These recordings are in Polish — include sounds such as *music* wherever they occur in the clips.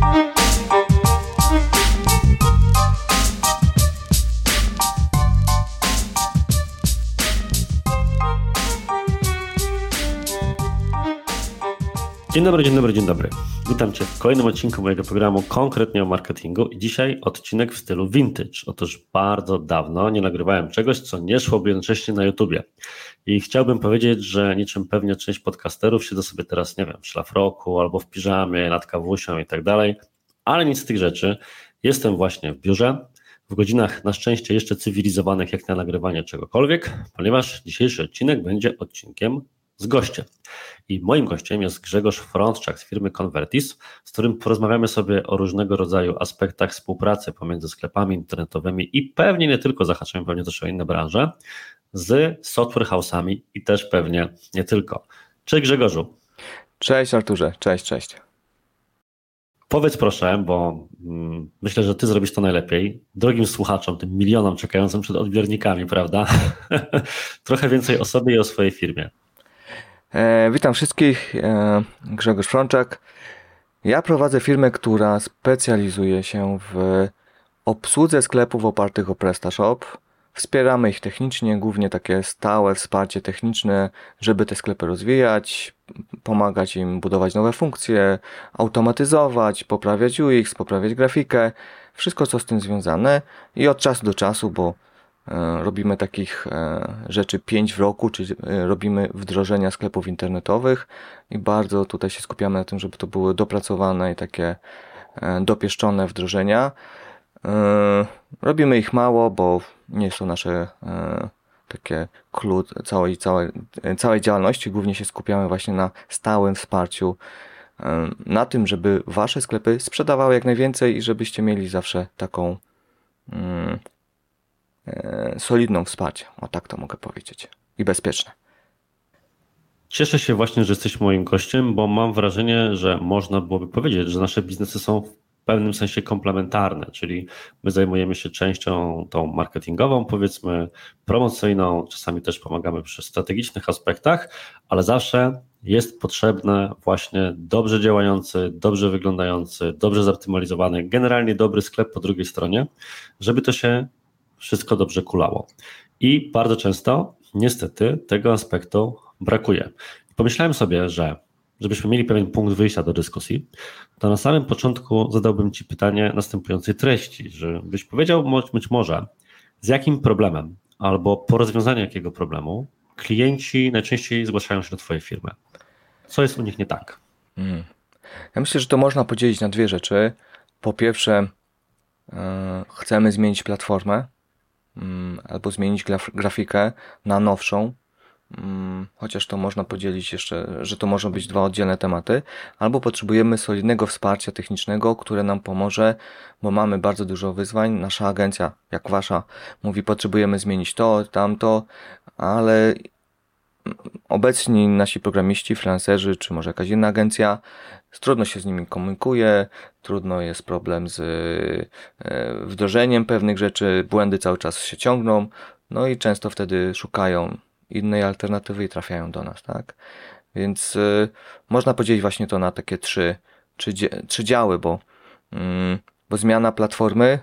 Thank you. Dzień dobry, dzień dobry, dzień dobry. Witam Cię w kolejnym odcinku mojego programu konkretnie o marketingu i dzisiaj odcinek w stylu vintage. Otóż bardzo dawno nie nagrywałem czegoś, co nie szłoby jednocześnie na YouTubie. I chciałbym powiedzieć, że niczym pewnie część podcasterów siedzę sobie teraz, nie wiem, w szlafroku albo w piżamie, nad kawusią i tak dalej, ale nic z tych rzeczy. Jestem właśnie w biurze, w godzinach na szczęście jeszcze cywilizowanych jak na nagrywanie czegokolwiek, ponieważ dzisiejszy odcinek będzie odcinkiem z gościem. I moim gościem jest Grzegorz Frączak z firmy Convertis, z którym porozmawiamy sobie o różnego rodzaju aspektach współpracy pomiędzy sklepami internetowymi i pewnie nie tylko, zahaczymy pewnie też o inne branże, z software house'ami i też pewnie nie tylko. Cześć Grzegorzu. Cześć Arturze, cześć, cześć. Powiedz proszę, bo mm, myślę, że ty zrobisz to najlepiej, drogim słuchaczom, tym milionom czekającym przed odbiornikami, prawda? *laughs* Trochę więcej o sobie i o swojej firmie. E, witam wszystkich, e, Grzegorz Frączak. Ja prowadzę firmę, która specjalizuje się w obsłudze sklepów opartych o PrestaShop. Wspieramy ich technicznie, głównie takie stałe wsparcie techniczne, żeby te sklepy rozwijać, pomagać im budować nowe funkcje, automatyzować, poprawiać UX, poprawiać grafikę, wszystko co z tym związane i od czasu do czasu, bo robimy takich e, rzeczy 5 w roku, czyli e, robimy wdrożenia sklepów internetowych i bardzo tutaj się skupiamy na tym, żeby to były dopracowane i takie dopieszczone wdrożenia. Robimy ich mało, bo nie to nasze takie klucz całej, całej, całej działalności. Głównie się skupiamy właśnie na stałym wsparciu, na tym, żeby wasze sklepy sprzedawały jak najwięcej i żebyście mieli zawsze taką mm, E, solidną wsparcie, o tak to mogę powiedzieć, i bezpieczne. Cieszę się właśnie, że jesteś moim gościem, bo mam wrażenie, że można byłoby powiedzieć, że nasze biznesy są w pewnym sensie komplementarne, czyli my zajmujemy się częścią tą marketingową, powiedzmy promocyjną, czasami też pomagamy przy strategicznych aspektach, ale zawsze jest potrzebny właśnie dobrze działający, dobrze wyglądający, dobrze zoptymalizowany, generalnie dobry sklep po drugiej stronie, żeby to się wszystko dobrze kulało. I bardzo często, niestety, tego aspektu brakuje. Pomyślałem sobie, że żebyśmy mieli pewien punkt wyjścia do dyskusji, to na samym początku zadałbym Ci pytanie następującej treści, żebyś powiedział być może, z jakim problemem albo po rozwiązaniu jakiego problemu klienci najczęściej zgłaszają się do Twojej firmy. Co jest u nich nie tak? Hmm. Ja myślę, że to można podzielić na dwie rzeczy. Po pierwsze, yy, chcemy zmienić platformę, albo zmienić graf grafikę na nowszą, mm, chociaż to można podzielić jeszcze, że to mogą być dwa oddzielne tematy, albo potrzebujemy solidnego wsparcia technicznego, które nam pomoże, bo mamy bardzo dużo wyzwań. Nasza agencja, jak wasza, mówi, potrzebujemy zmienić to, tamto, ale obecni nasi programiści, freelancerzy, czy może jakaś inna agencja, trudno się z nimi komunikuje, trudno jest problem z e, wdrożeniem pewnych rzeczy, błędy cały czas się ciągną, no i często wtedy szukają innej alternatywy i trafiają do nas, tak? Więc y, można podzielić właśnie to na takie trzy, trzy, trzy działy, bo, mm, bo zmiana platformy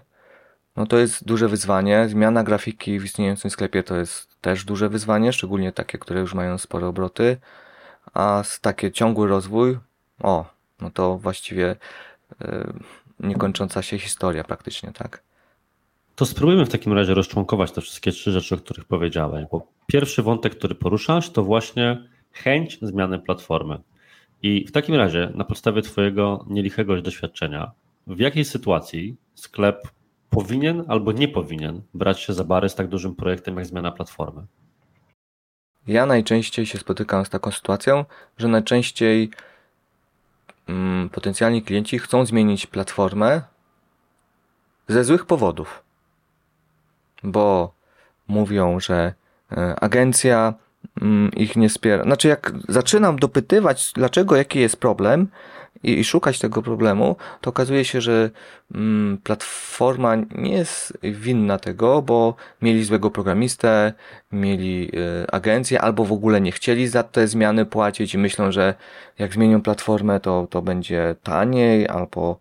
no to jest duże wyzwanie. Zmiana grafiki w istniejącym sklepie to jest też duże wyzwanie, szczególnie takie, które już mają spore obroty. A takie ciągły rozwój, o, no to właściwie yy, niekończąca się historia praktycznie, tak? To spróbujmy w takim razie rozczłonkować te wszystkie trzy rzeczy, o których powiedziałeś, bo pierwszy wątek, który poruszasz, to właśnie chęć zmiany platformy. I w takim razie, na podstawie Twojego nielichego doświadczenia, w jakiej sytuacji sklep powinien albo nie powinien brać się za bary z tak dużym projektem jak zmiana platformy? Ja najczęściej się spotykam z taką sytuacją, że najczęściej potencjalni klienci chcą zmienić platformę ze złych powodów. Bo mówią, że e, agencja mm, ich nie wspiera. Znaczy, jak zaczynam dopytywać, dlaczego, jaki jest problem, i, i szukać tego problemu, to okazuje się, że mm, platforma nie jest winna tego, bo mieli złego programistę, mieli y, agencję, albo w ogóle nie chcieli za te zmiany płacić i myślą, że jak zmienią platformę, to, to będzie taniej, albo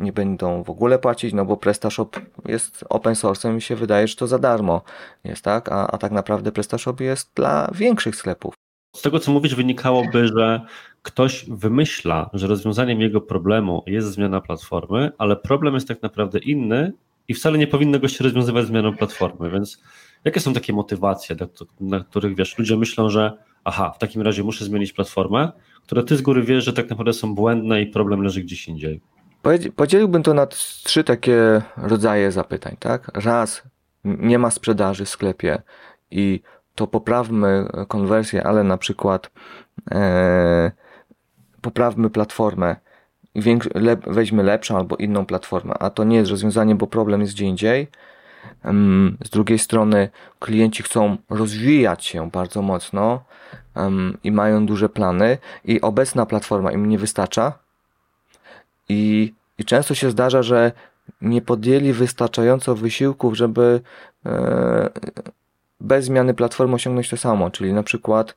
nie będą w ogóle płacić, no bo PrestaShop jest open source'em i się wydaje, że to za darmo jest, tak? A, a tak naprawdę PrestaShop jest dla większych sklepów. Z tego, co mówisz, wynikałoby, że ktoś wymyśla, że rozwiązaniem jego problemu jest zmiana platformy, ale problem jest tak naprawdę inny i wcale nie powinno go się rozwiązywać zmianą platformy, więc jakie są takie motywacje, na których wiesz, ludzie myślą, że aha, w takim razie muszę zmienić platformę, które ty z góry wiesz, że tak naprawdę są błędne i problem leży gdzieś indziej? Podzieliłbym to na trzy takie rodzaje zapytań, tak? Raz, nie ma sprzedaży w sklepie i to poprawmy konwersję, ale na przykład e, poprawmy platformę i lep, weźmy lepszą albo inną platformę, a to nie jest rozwiązanie, bo problem jest gdzie indziej. Z drugiej strony klienci chcą rozwijać się bardzo mocno i mają duże plany i obecna platforma im nie wystarcza i, i często się zdarza, że nie podjęli wystarczająco wysiłków, żeby e, bez zmiany platformy osiągnąć to samo, czyli na przykład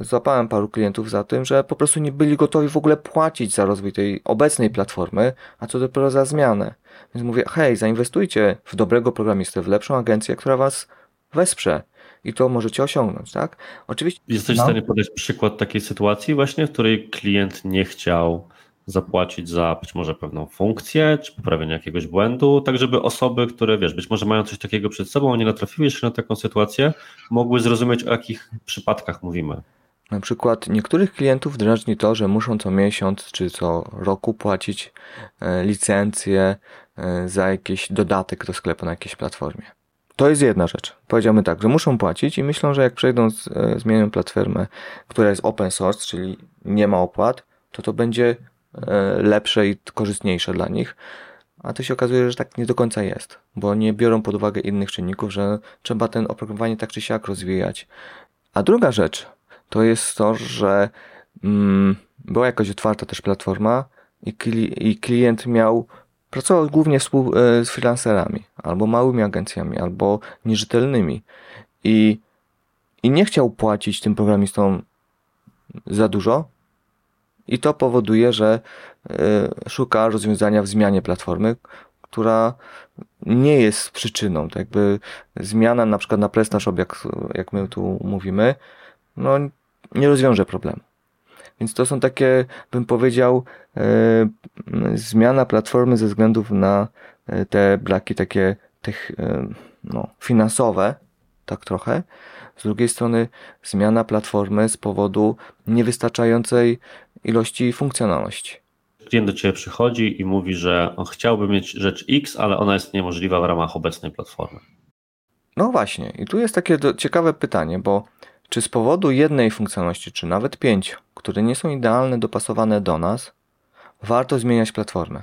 złapałem paru klientów za tym, że po prostu nie byli gotowi w ogóle płacić za rozwój tej obecnej platformy, a co dopiero za zmianę. Więc mówię, hej, zainwestujcie w dobrego programistę, w lepszą agencję, która was wesprze i to możecie osiągnąć, tak? Oczywiście. Jesteś no. w stanie podać przykład takiej sytuacji właśnie, w której klient nie chciał zapłacić za być może pewną funkcję, czy poprawienie jakiegoś błędu, tak żeby osoby, które wiesz, być może mają coś takiego przed sobą, a nie natrafiły jeszcze na taką sytuację, mogły zrozumieć o jakich przypadkach mówimy. Na przykład niektórych klientów drażni to, że muszą co miesiąc czy co roku płacić e, licencję e, za jakiś dodatek do sklepu na jakiejś platformie. To jest jedna rzecz. Powiedziałbym tak, że muszą płacić i myślą, że jak przejdą, z, e, zmienią platformę, która jest open source, czyli nie ma opłat, to to będzie lepsze i korzystniejsze dla nich. A to się okazuje, że tak nie do końca jest, bo nie biorą pod uwagę innych czynników, że trzeba ten oprogramowanie tak czy siak rozwijać. A druga rzecz, to jest to, że mm, była jakoś otwarta też platforma i, kli, i klient miał pracował głównie współ, e, z freelancerami, albo małymi agencjami, albo nierzetelnymi i, i nie chciał płacić tym programistom za dużo i to powoduje, że y, szuka rozwiązania w zmianie platformy, która nie jest przyczyną. Tak jakby zmiana na przykład na PrestaShop, jak, jak my tu mówimy, no nie rozwiąże problemu. Więc to są takie, bym powiedział, e, zmiana platformy ze względów na e, te braki takie tych, e, no, finansowe, tak trochę. Z drugiej strony zmiana platformy z powodu niewystarczającej ilości funkcjonalności. Klient do Ciebie przychodzi i mówi, że on chciałby mieć rzecz X, ale ona jest niemożliwa w ramach obecnej platformy. No właśnie, i tu jest takie ciekawe pytanie, bo czy z powodu jednej funkcjonalności, czy nawet pięciu, które nie są idealne, dopasowane do nas, warto zmieniać platformę?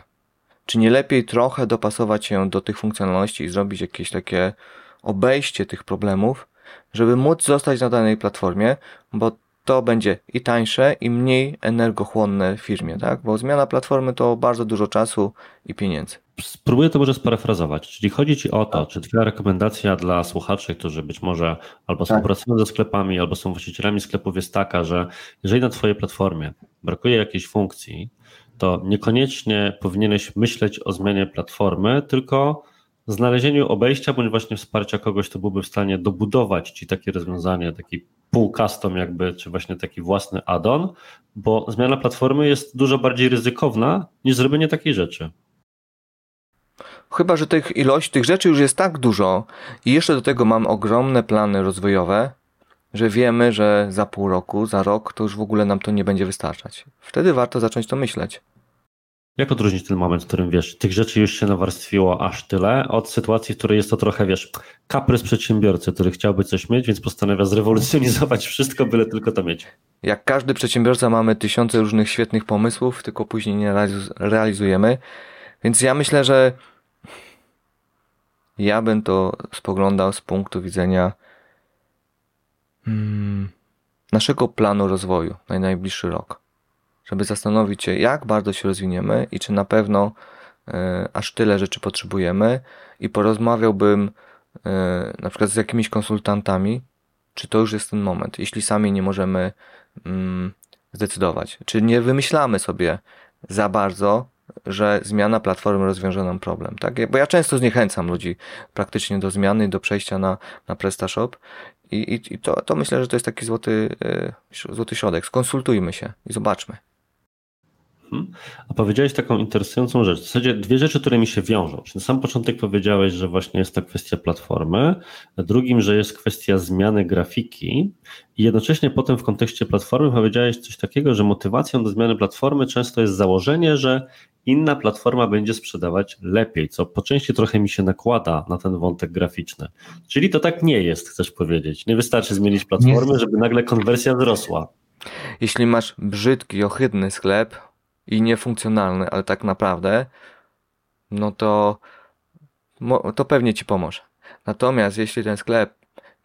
Czy nie lepiej trochę dopasować się do tych funkcjonalności i zrobić jakieś takie obejście tych problemów, żeby móc zostać na danej platformie, bo to będzie i tańsze, i mniej energochłonne w firmie, tak? Bo zmiana platformy to bardzo dużo czasu i pieniędzy. Spróbuję to może sparafrazować. Czyli chodzi Ci o to, tak. czy Twoja rekomendacja dla słuchaczy, którzy być może albo tak. współpracują ze sklepami, albo są właścicielami sklepów, jest taka, że jeżeli na Twojej platformie brakuje jakiejś funkcji, to niekoniecznie powinieneś myśleć o zmianie platformy, tylko znalezieniu obejścia bądź właśnie wsparcia kogoś, kto byłby w stanie dobudować Ci takie rozwiązanie, taki pół custom jakby, czy właśnie taki własny add-on, bo zmiana platformy jest dużo bardziej ryzykowna niż zrobienie takiej rzeczy. Chyba, że tych ilość tych rzeczy już jest tak dużo i jeszcze do tego mam ogromne plany rozwojowe, że wiemy, że za pół roku, za rok to już w ogóle nam to nie będzie wystarczać. Wtedy warto zacząć to myśleć. Jak odróżnić ten moment, w którym wiesz, tych rzeczy już się nawarstwiło aż tyle, od sytuacji, w której jest to trochę, wiesz, kaprys przedsiębiorcy, który chciałby coś mieć, więc postanawia zrewolucjonizować wszystko, byle tylko to mieć. Jak każdy przedsiębiorca mamy tysiące różnych świetnych pomysłów, tylko później nie realizujemy. Więc ja myślę, że ja bym to spoglądał z punktu widzenia hmm, naszego planu rozwoju na najbliższy rok żeby zastanowić się, jak bardzo się rozwiniemy i czy na pewno y, aż tyle rzeczy potrzebujemy i porozmawiałbym y, na przykład z jakimiś konsultantami, czy to już jest ten moment, jeśli sami nie możemy y, zdecydować, czy nie wymyślamy sobie za bardzo że zmiana platformy rozwiąże nam problem. Tak? Bo ja często zniechęcam ludzi praktycznie do zmiany, do przejścia na, na PrestaShop i, i, to, to myślę, że to jest taki złoty, yy, złoty środek. Skonsultujmy się i zobaczmy. Mhm. A powiedziałeś taką interesującą rzecz. W zasadzie dwie rzeczy, które mi się wiążą. Czyli na sam początek powiedziałeś, że właśnie jest to kwestia platformy, a drugim, że jest kwestia zmiany grafiki i jednocześnie potem w kontekście platformy powiedziałeś coś takiego, że motywacją do zmiany platformy często jest założenie, że inna platforma będzie sprzedawać lepiej, co po części trochę mi się nakłada na ten wątek graficzny. Czyli to tak nie jest, chcesz powiedzieć. Nie wystarczy zmienić platformę, żeby nagle konwersja wzrosła. Jeśli masz brzydki, ohydny sklep, i niefunkcjonalny, ale tak naprawdę, no to, to pewnie ci pomoże. Natomiast jeśli ten sklep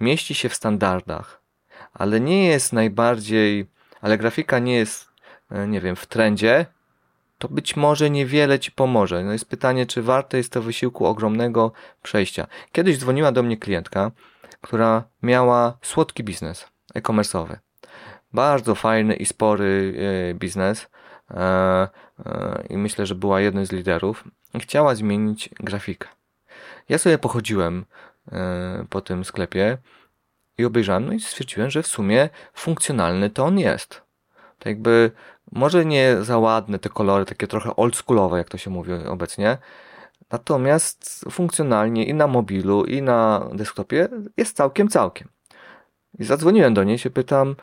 mieści się w standardach, ale nie jest najbardziej, ale grafika nie jest, e, nie wiem, w trendzie, to być może niewiele ci pomoże. No jest pytanie, czy warte jest to wysiłku ogromnego przejścia. Kiedyś dzwoniła do mnie klientka, która miała słodki biznes e-commerce'owy. Bardzo fajny i spory e, biznes, i myślę, że była jednym z liderów, chciała zmienić grafikę. Ja sobie pochodziłem e, po tym sklepie i obejrzałem, no i stwierdziłem, że w sumie funkcjonalny to on jest. Tak jakby, może nie za ładne te kolory, takie trochę oldschoolowe, jak to się mówi obecnie, natomiast funkcjonalnie i na mobilu, i na desktopie jest całkiem, całkiem. I zadzwoniłem do niej, się pytam,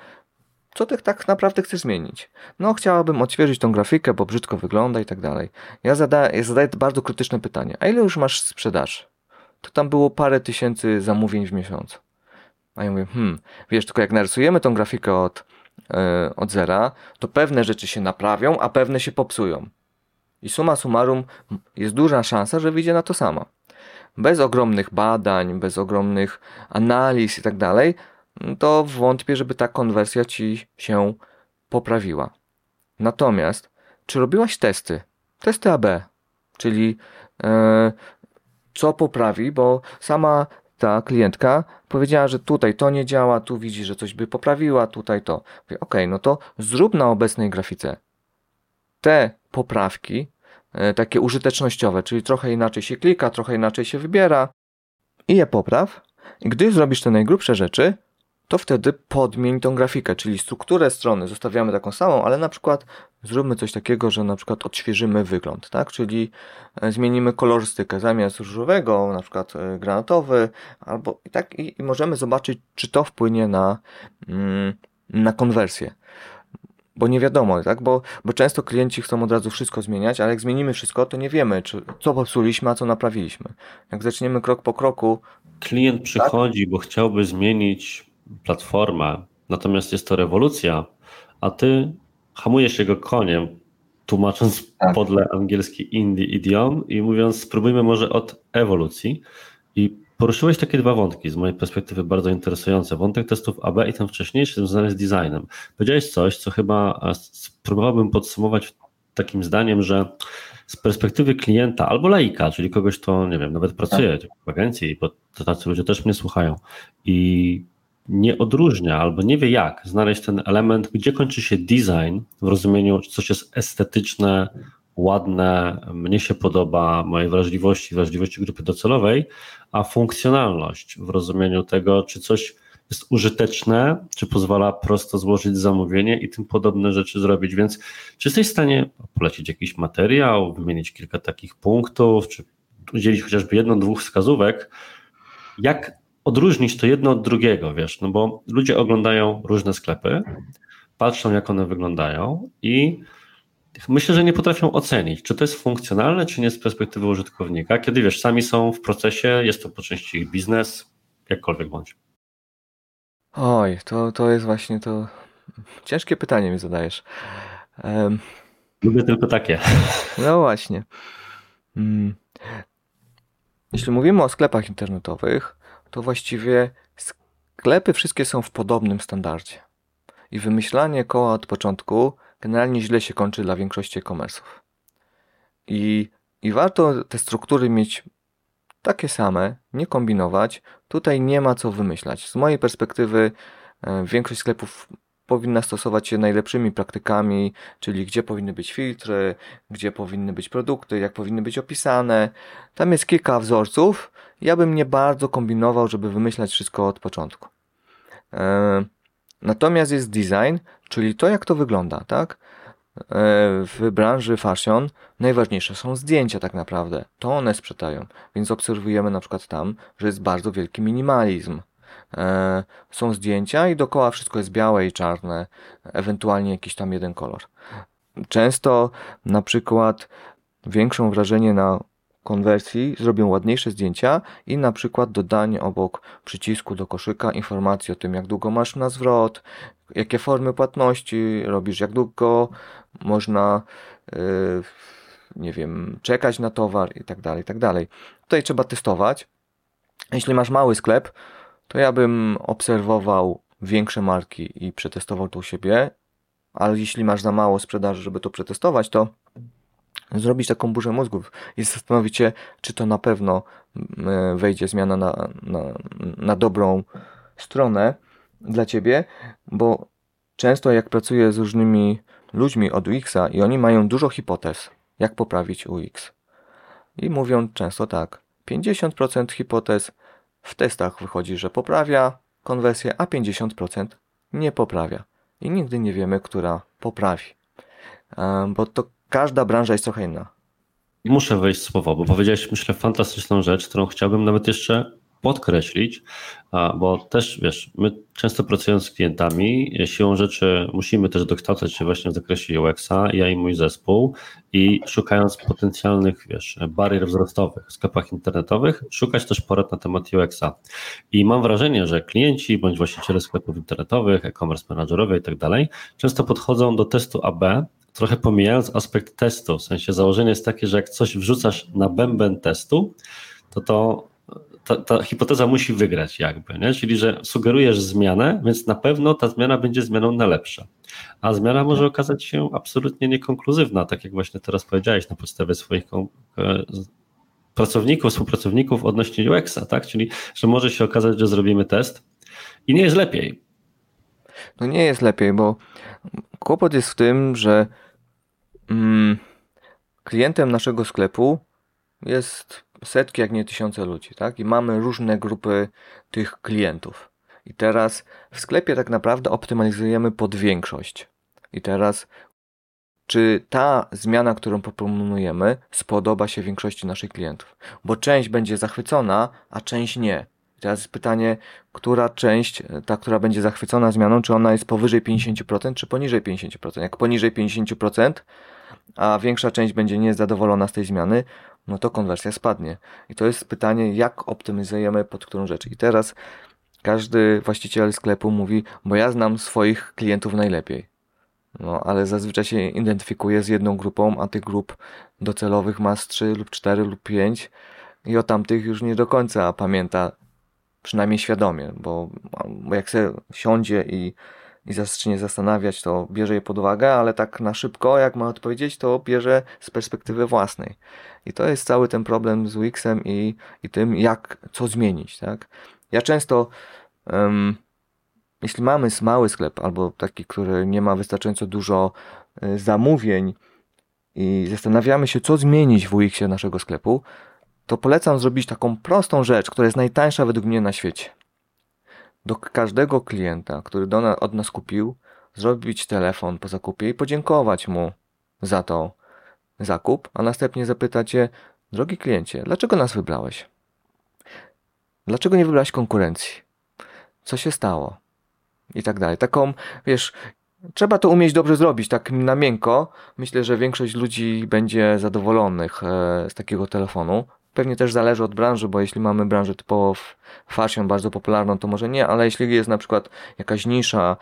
co ty tak naprawdę chcesz zmienić? No, chciałabym odświeżyć tą grafikę, bo brzydko wygląda i tak dalej. Ja zadaję, ja zadaję bardzo krytyczne pytanie. A ile już masz sprzedaż? To tam było parę tysięcy zamówień w miesiącu. A ja mówię, hmm, wiesz, tylko jak narysujemy tą grafikę od, yy, od zera, to pewne rzeczy się naprawią, a pewne się popsują. I suma summarum jest duża szansa, że wyjdzie na to samo. Bez ogromnych badań, bez ogromnych analiz i tak dalej, to wątpię, żeby ta konwersja ci się poprawiła. Natomiast, czy robiłaś testy? Testy AB, czyli e, co poprawi, bo sama ta klientka powiedziała, że tutaj to nie działa, tu widzi, że coś by poprawiła, tutaj to. Ok, no to zrób na obecnej grafice te poprawki, e, takie użytecznościowe, czyli trochę inaczej się klika, trochę inaczej się wybiera i je popraw. I gdy zrobisz te najgrubsze rzeczy, to wtedy podmień tą grafikę, czyli strukturę strony zostawiamy taką samą, ale na przykład zróbmy coś takiego, że na przykład odświeżymy wygląd, tak? Czyli e, zmienimy kolorystykę zamiast różowego, na przykład e, granatowy, albo i tak i, i możemy zobaczyć, czy to wpłynie na, mm, na konwersję. Bo nie wiadomo, tak? Bo, bo często klienci chcą od razu wszystko zmieniać, ale jak zmienimy wszystko, to nie wiemy, czy, co popsuliśmy, a co naprawiliśmy. Jak zaczniemy krok po kroku. Klient przychodzi, tak? bo chciałby zmienić platformę, natomiast jest to rewolucja, a ty hamujesz jego koniem, tłumacząc tak. podle angielski indie idiom i mówiąc, spróbujmy może od ewolucji. I poruszyłeś takie dwa wątki, z mojej perspektywy bardzo interesujące. Wątek testów AB i ten wcześniejszy, związany z designem. Powiedziałeś coś, co chyba e, spróbowałbym podsumować takim zdaniem, że z perspektywy klienta albo laika, czyli kogoś, kto, nie wiem, nawet pracuje tak. w agencji, bo tacy ludzie też mnie słuchają i nie odróżnia albo nie wie jak znaleźć ten element, gdzie kończy się design w rozumieniu, coś jest estetyczne, ładne, mnie się podoba, mojej wrażliwości, wrażliwości grupy docelowej, a funkcjonalność w rozumieniu tego, czy coś jest użyteczne, czy pozwala prosto złożyć zamówienie i tym podobne rzeczy zrobić. Więc czy jesteś w stanie polecić jakiś materiał, wymienić kilka takich punktów, czy udzielić chociażby jedną, dwóch wskazówek, jak odróżnić to jedno od drugiego, wiesz, no bo ludzie oglądają różne sklepy, patrzą jak one wyglądają i myślę, że nie potrafią ocenić, czy to jest funkcjonalne, czy nie z perspektywy użytkownika, kiedy wiesz, sami są w procesie, jest to po części ich biznes, jakkolwiek bądź. Oj, to, to jest właśnie to ciężkie pytanie mi zadajesz. Um... Lubię tylko takie. No właśnie. Hmm. Jeśli mówimy o sklepach internetowych, to właściwie sklepy wszystkie są w podobnym standardzie. I wymyślanie koła od początku generalnie źle się kończy dla większości e-commerce'ów. I, I warto te struktury mieć takie same, nie kombinować. Tutaj nie ma co wymyślać. Z mojej perspektywy e, większość sklepów powinna stosować się najlepszymi praktykami, czyli gdzie powinny być filtry, gdzie powinny być produkty, jak powinny być opisane. Tam jest kilka wzorców. Ja bym nie bardzo kombinował, żeby wymyślać wszystko od początku. E, natomiast jest design, czyli to, jak to wygląda, tak? E, w branży fashion najważniejsze są zdjęcia tak naprawdę. To one sprzedają. Więc obserwujemy na przykład tam, że jest bardzo wielki minimalizm. E, są zdjęcia i dookoła wszystko jest białe i czarne, ewentualnie jakiś tam jeden kolor. Często na przykład większą wrażenie na konwersji zrobią ładniejsze zdjęcia i na przykład dodanie obok przycisku do koszyka informacji o tym, jak długo masz na zwrot, jakie formy płatności robisz, jak długo można, yy, nie wiem, czekać na towar i tak dalej, i tak dalej. Tutaj trzeba testować. Jeśli masz mały sklep, to ja bym obserwował większe marki i przetestował to u siebie, ale jeśli masz za mało sprzedaży, żeby to przetestować, to zrobić taką burzę mózgów i zastanowić się, czy to na pewno mm, wejdzie zmiana na, na, na dobrą stronę dla ciebie, bo często jak pracuję z różnymi ludźmi od UX-a i oni mają dużo hipotez, jak poprawić UX. I mówią często tak, 50% hipotez w testach wychodzi, że poprawia konwersję, a 50% nie poprawia. I nigdy nie wiemy, która poprawi. Bo to każda branża jest trochę inna. Muszę wejść słowo, bo powiedziałeś, myślę, fantastyczną rzecz, którą chciałbym nawet jeszcze podkreślić, bo też wiesz, my często pracując z klientami, siłą rzeczy musimy też dokształcać się właśnie w zakresie UX-a, ja i mój zespół i szukając potencjalnych, wiesz, barier wzrostowych w sklepach internetowych, szukać też porad na temat UX-a. I mam wrażenie, że klienci bądź właściciele sklepów internetowych, e-commerce managerowie i tak dalej, często podchodzą do testu AB trochę pomijając aspekt testu, w sensie założenie jest takie, że jak coś wrzucasz na bęben testu, to to ta, ta, hipoteza musi wygrać jakby, nie? czyli że sugerujesz zmianę, więc na pewno ta zmiana będzie zmianą na lepsze. A zmiana może okazać się absolutnie niekonkluzywna, tak jak właśnie teraz powiedziałeś na podstawie swoich e, pracowników, współpracowników odnośnie UX-a, tak? Czyli, że może się okazać, że zrobimy test i nie jest lepiej. No nie jest lepiej, bo kłopot jest w tym, że mm, klientem naszego sklepu jest setki, jak nie tysiące ludzi, tak? I mamy różne grupy tych klientów. I teraz w sklepie tak naprawdę optymalizujemy pod większość. I teraz, czy ta zmiana, którą proponujemy, spodoba się większości naszych klientów? Bo część będzie zachwycona, a część nie. Teraz jest pytanie, która część, ta, która będzie zachwycona zmianą, czy ona jest powyżej 50%, czy poniżej 50%? Jak poniżej 50%, a większa część będzie niezadowolona z tej zmiany, no to konwersja spadnie. I to jest pytanie, jak optymizujemy pod którą rzecz. I teraz każdy właściciel sklepu mówi, bo ja znam swoich klientów najlepiej. No, ale zazwyczaj się identyfikuje z jedną grupą, a tych grup docelowych ma z 3 lub 4 lub 5 i o tamtych już nie do końca pamięta, przynajmniej świadomie, bo, jak się siądzie i i zacznie zastanawiać, to bierze je pod uwagę, ale tak na szybko, jak ma odpowiedzieć, to bierze z perspektywy własnej. I to jest cały ten problem z UX-em i, i tym, jak, co zmienić, tak? Ja często, um, jeśli mamy mały sklep, albo taki, który nie ma wystarczająco dużo y, zamówień i zastanawiamy się, co zmienić w UX-ie naszego sklepu, to polecam zrobić taką prostą rzecz, która jest najtańsza według mnie na świecie do każdego klienta, który do nas, od nas kupił, zrobić telefon po zakupie i podziękować mu za to zakup, a następnie zapytać je, drogi kliencie, dlaczego nas wybrałeś? Dlaczego nie wybrałeś konkurencji? Co się stało? I tak dalej. Taką, wiesz, trzeba to umieć dobrze zrobić, tak na miękko. Myślę, że większość ludzi będzie zadowolonych e, z takiego telefonu. Pewnie też zależy od branży, bo jeśli mamy branżę typowo fashion bardzo popularną, to może nie, ale jeśli jest na przykład jakaś nisza,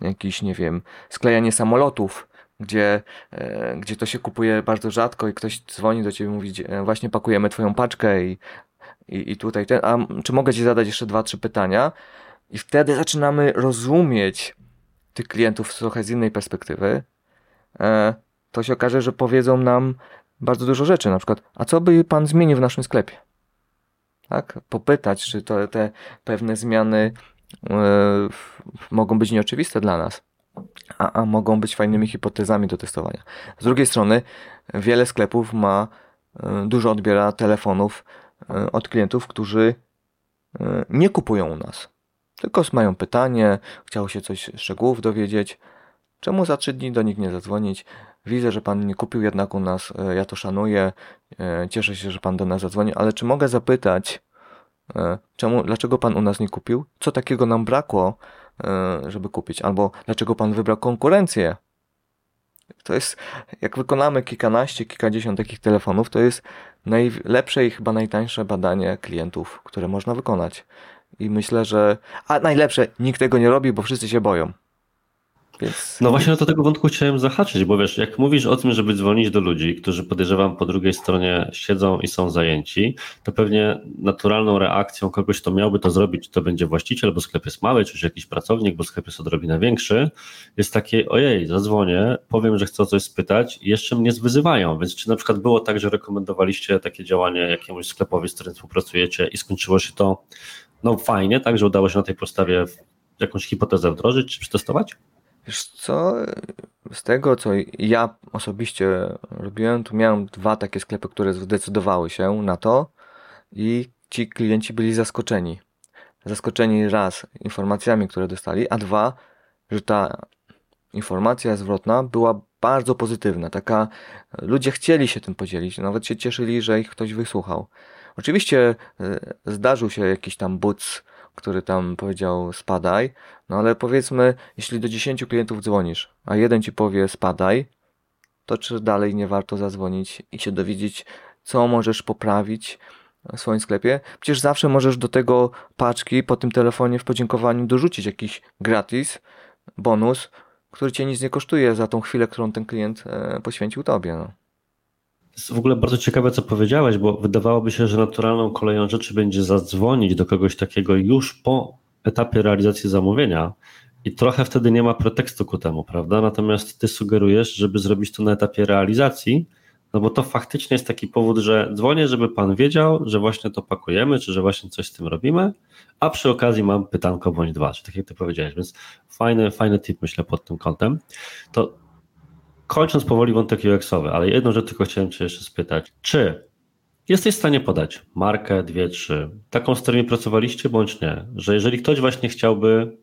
jakiś, nie wiem, sklejanie samolotów, gdzie, e, gdzie to się kupuje bardzo rzadko i ktoś dzwoni do ciebie i mówi, e, właśnie pakujemy twoją paczkę i, i, i tutaj ten, a czy mogę ci zadać jeszcze dwa, trzy pytania? I wtedy zaczynamy rozumieć tych klientów trochę z innej perspektywy. E, to się okaże, że powiedzą nam, bardzo dużo rzeczy, na przykład, a co by pan zmienił w naszym sklepie? Tak? Popytać, czy to, te pewne zmiany yy, mogą być nieoczywiste dla nas. a, a mogą być fajnymi hipotezami do testowania. Z drugiej strony, wiele sklepów ma, e, dużo odbiera telefonów e, od klientów, którzy nie kupują u nas. Tylko mają pytanie, chciało się coś szczegółów dowiedzieć. Czemu za trzy dni do nich nie zadzwonić? Widzę, że pan nie kupił jednak u nas, ja to szanuję, cieszę się, że pan do nas zadzwoni, ale czy mogę zapytać, czemu, dlaczego pan u nas nie kupił? Co takiego nam brakło, E, żeby kupić, albo dlaczego pan wybrał konkurencję. To jest, jak wykonamy kilkanaście, kilkadziesiąt takich telefonów, to jest najlepsze i chyba najtańsze badanie klientów, które można wykonać. I myślę, że. A najlepsze, nikt tego nie robi, bo wszyscy się boją. Więc... No właśnie do tego wątku chciałem zahaczyć, bo wiesz, jak mówisz o tym, żeby dzwonić do ludzi, którzy podejrzewam po drugiej stronie siedzą i są zajęci, to pewnie naturalną reakcją kogoś, kto miałby to zrobić, to będzie właściciel, bo sklep jest mały, czy jakiś pracownik, bo sklep jest odrobinę większy, jest takie, ojej, zadzwonię, powiem, że chcę o coś spytać i jeszcze mnie zwyzywają, więc czy na przykład było tak, że rekomendowaliście takie działanie jakiemuś sklepowi, z którym współpracujecie i skończyło się to no fajnie, tak, że udało się na tej podstawie jakąś hipotezę wdrożyć czy przetestować? Wiesz co, z tego co ja osobiście robiłem, to miałem dwa takie sklepy, które zdecydowały się na to i ci klienci byli zaskoczeni. Zaskoczeni raz informacjami, które dostali, a dwa, że ta informacja zwrotna była bardzo pozytywna. Taka, ludzie chcieli się tym podzielić, nawet się cieszyli, że ich ktoś wysłuchał. Oczywiście e, zdarzył się jakiś tam buc, który tam powiedział spadaj, no ale powiedzmy, jeśli do 10 klientów dzwonisz, a jeden ci powie spadaj, to czy dalej nie warto zadzwonić i się dowiedzieć, co możesz poprawić w swoim sklepie? Przecież zawsze możesz do tego paczki po tym telefonie w podziękowaniu dorzucić jakiś gratis bonus, który cię nic nie kosztuje za tą chwilę, którą ten klient e, poświęcił tobie. No jest w ogóle bardzo ciekawe, co powiedziałeś, bo wydawałoby się, że naturalną koleją rzeczy będzie zadzwonić do kogoś takiego już po etapie realizacji zamówienia i trochę wtedy nie ma pretekstu ku temu, prawda? Natomiast ty sugerujesz, żeby zrobić to na etapie realizacji, no bo to faktycznie jest taki powód, że dzwonię, żeby pan wiedział, że właśnie to pakujemy, czy że właśnie coś z tym robimy, a przy okazji mam pytanko bądź dwa, czy tak jak ty powiedziałeś, więc fajny, fajny tip myślę pod tym kątem. To kończąc powoli wątek UX-owy, ale jedną rzecz tylko chciałem Cię jeszcze spytać. Czy jesteś w stanie podać markę, dwie, trzy, taką, z którymi pracowaliście, bądź nie, że jeżeli ktoś właśnie chciałby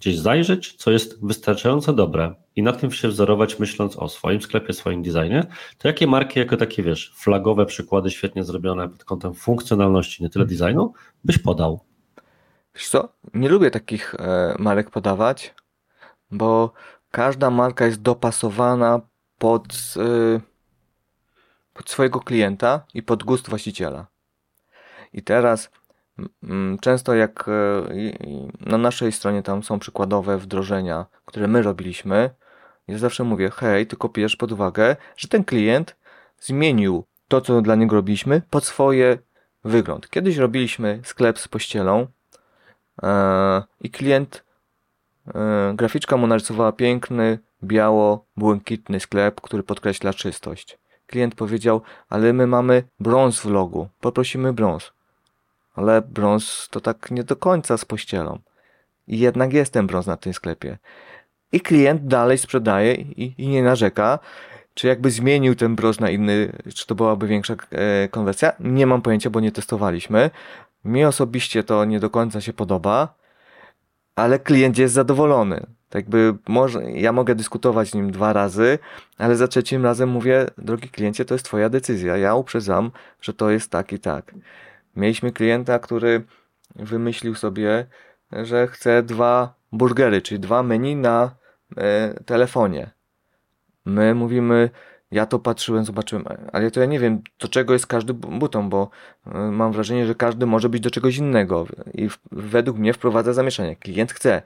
gdzieś zajrzeć, co jest wystarczająco dobre i na tym się wzorować, myśląc o swoim sklepie, swoim designie, to jakie marki jako takie, wiesz, flagowe przykłady świetnie zrobione pod kątem funkcjonalności, nie tyle designu, byś podał? Wiesz co, nie lubię takich e, marek podawać, bo każda marka jest dopasowana pod, y, pod swojego klienta i pod gust właściciela. I teraz często jak y, na naszej stronie tam są przykładowe wdrożenia, które my robiliśmy, ja zawsze mówię, hej, tylko bierz pod uwagę, że ten klient zmienił to, co dla niego robiliśmy, pod swoje wygląd. Kiedyś robiliśmy sklep z pościelą e, i klient graficzka mu narysowała piękny, biało-błękitny sklep, który podkreśla czystość. Klient powiedział, ale my mamy brąz w logu, poprosimy brąz. Ale brąz to tak nie do końca z pościelą. I jednak jest ten brąz na tym sklepie. I klient dalej sprzedaje i, i nie narzeka, czy jakby zmienił ten brąz na inny, czy to byłaby większa e, konwersja? Nie mam pojęcia, bo nie testowaliśmy. Mi osobiście to nie do końca się podoba ale klient jest zadowolony. Tak by może, ja mogę dyskutować z nim dwa razy, ale za trzecim razem mówię, drogi kliencie, to jest twoja decyzja. Ja uprzedzam, że to jest tak i tak. Mieliśmy klienta, który wymyślił sobie, że chce dwa burgery, czyli dwa menu na e, telefonie. My mówimy, ja to patrzyłem, zobaczyłem, ale to ja nie wiem, do czego jest każdy buton, bo e, mam wrażenie, że każdy może być do czegoś innego i według mnie wprowadza zamieszanie. Klient chce,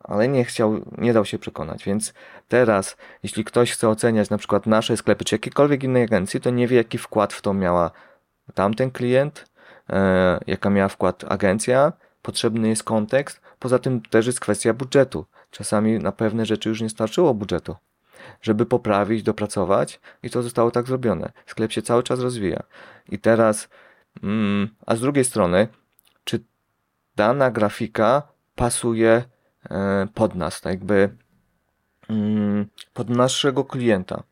ale nie chciał, nie dał się przekonać, więc teraz, jeśli ktoś chce oceniać na przykład nasze sklepy, czy jakiekolwiek innej agencji, to nie wie, jaki wkład w to miała tamten klient, e, jaka miała wkład agencja, potrzebny jest kontekst, poza tym też jest kwestia budżetu. Czasami na pewne rzeczy już nie starczyło budżetu żeby poprawić, dopracować i to zostało tak zrobione. Sklep się cały czas rozwija. I teraz, mm, a z drugiej strony, czy dana grafika pasuje e, pod nas, tak jakby mm, pod naszego klienta.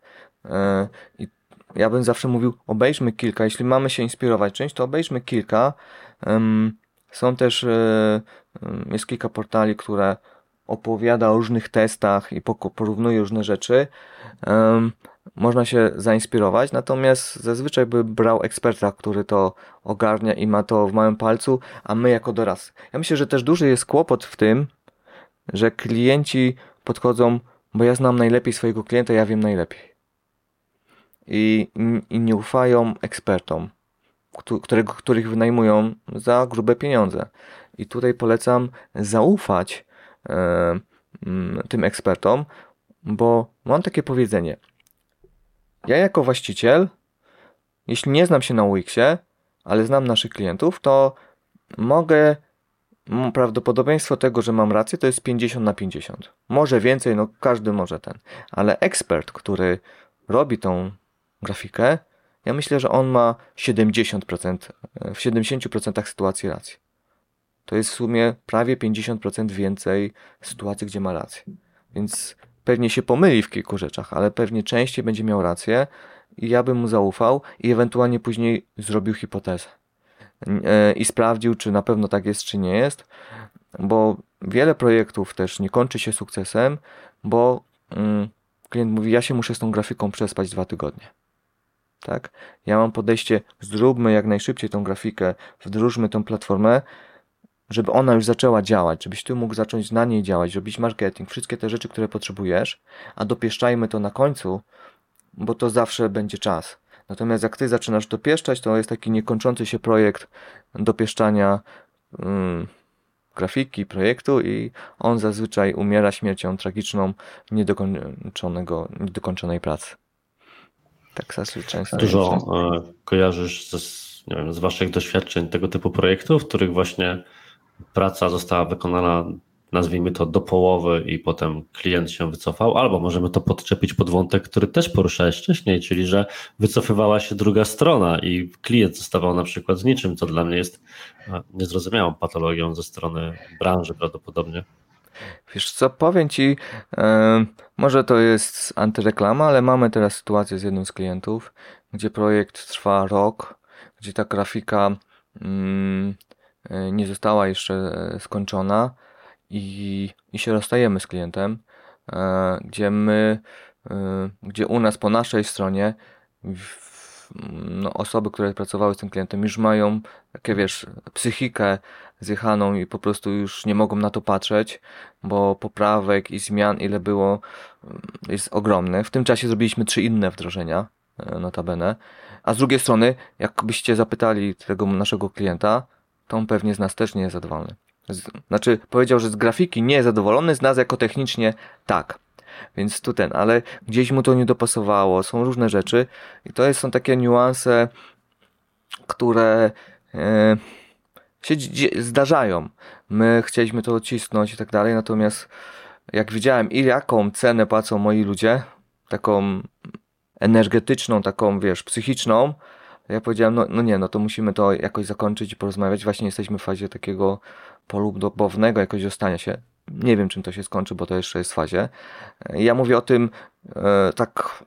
E, I ja bym zawsze mówił, obejrzmy kilka, jeśli mamy się inspirować czymś, to obejrzmy kilka. Są też, jest kilka portali, które opowiada o różnych testach i porównuje różne rzeczy można się zainspirować, natomiast zazwyczaj by brał eksperta, który to ogarnia i ma to w małym palcu, a my jako doradcy. Ja myślę, że też duży jest kłopot w tym, że klienci podchodzą, bo ja znam najlepiej swojego klienta, ja wiem najlepiej. I, i nie ufają ekspertom, którego, których wynajmują za grube pieniądze. I tutaj polecam zaufać tym ekspertom, bo mam takie powiedzenie – ja jako właściciel, jeśli nie znam się na UX-ie, ale znam naszych klientów, to mogę prawdopodobieństwo tego, że mam rację, to jest 50 na 50. Może więcej, no każdy może ten. Ale ekspert, który robi tą grafikę, ja myślę, że on ma 70%, w 70% sytuacji rację. To jest w sumie prawie 50% więcej sytuacji, gdzie ma rację. Więc pewnie się pomyli w kilku rzeczach, ale pewnie częściej będzie miał rację i ja bym mu zaufał i ewentualnie później zrobił hipotezę e, i sprawdził, czy na pewno tak jest, czy nie jest, bo wiele projektów też nie kończy się sukcesem, bo mm, klient mówi, ja się muszę z tą grafiką przespać dwa tygodnie. Tak? Ja mam podejście, zróbmy jak najszybciej tą grafikę, wdróżmy tą platformę, żeby ona już zaczęła działać, żebyś ty mógł zacząć na niej działać, robić marketing, wszystkie te rzeczy, które potrzebujesz, a dopieszczajmy to na końcu, bo to zawsze będzie czas. Natomiast jak ty zaczynasz dopieszczać, to jest taki niekończący się projekt dopieszczania mm, grafiki, projektu i on zazwyczaj umiera śmiercią tragiczną niedokończonego, niedokończonej pracy. Tak zazwyczaj. Dużo e, kojarzysz z, wiem, z waszych doświadczeń tego typu projektów, w których właśnie praca została wykonana, nazwijmy to, do połowy i potem klient się wycofał, albo możemy to podczepić pod wątek, który też poruszałeś wcześniej, czyli że wycofywała się druga strona i klient zostawał na przykład z niczym, co dla mnie jest niezrozumiałą patologią ze strony branży prawdopodobnie. Wiesz co, powiem Ci, yy, może to jest antyreklama, ale mamy teraz sytuację z jednym z klientów, gdzie projekt trwa rok, gdzie ta grafika E, nie została jeszcze e, skończona i, i się rozstajemy z klientem, e, gdzie my, gdzie u nas po naszej stronie no, osoby, które pracowały z tym klientem już mają takie, wiesz, psychikę zjechaną i po prostu już nie mogą na to patrzeć, bo poprawek i zmian, ile było, jest ogromne. W tym czasie zrobiliśmy trzy inne wdrożenia, notabene. A z drugiej strony, jakbyście zapytali tego naszego klienta, to on pewnie z nas też nie jest zadowolony. Znaczy, powiedział, że z grafiki nie jest zadowolony, z nas jako technicznie tak. Więc tu ten, ale gdzieś mu to nie dopasowało, są różne rzeczy i to jest, są takie niuanse, które e, się zdarzają. My chcieliśmy to odcisnąć i tak dalej, natomiast jak widziałem i jaką cenę płacą moi ludzie, taką energetyczną, taką wiesz, psychiczną, ja powiedziałem, no, no nie, no to musimy to jakoś zakończyć i porozmawiać. Właśnie jesteśmy w fazie takiego polubownego jakoś zostania się. Nie wiem, czym to się skończy, bo to jeszcze jest w fazie. Ja mówię o tym e, tak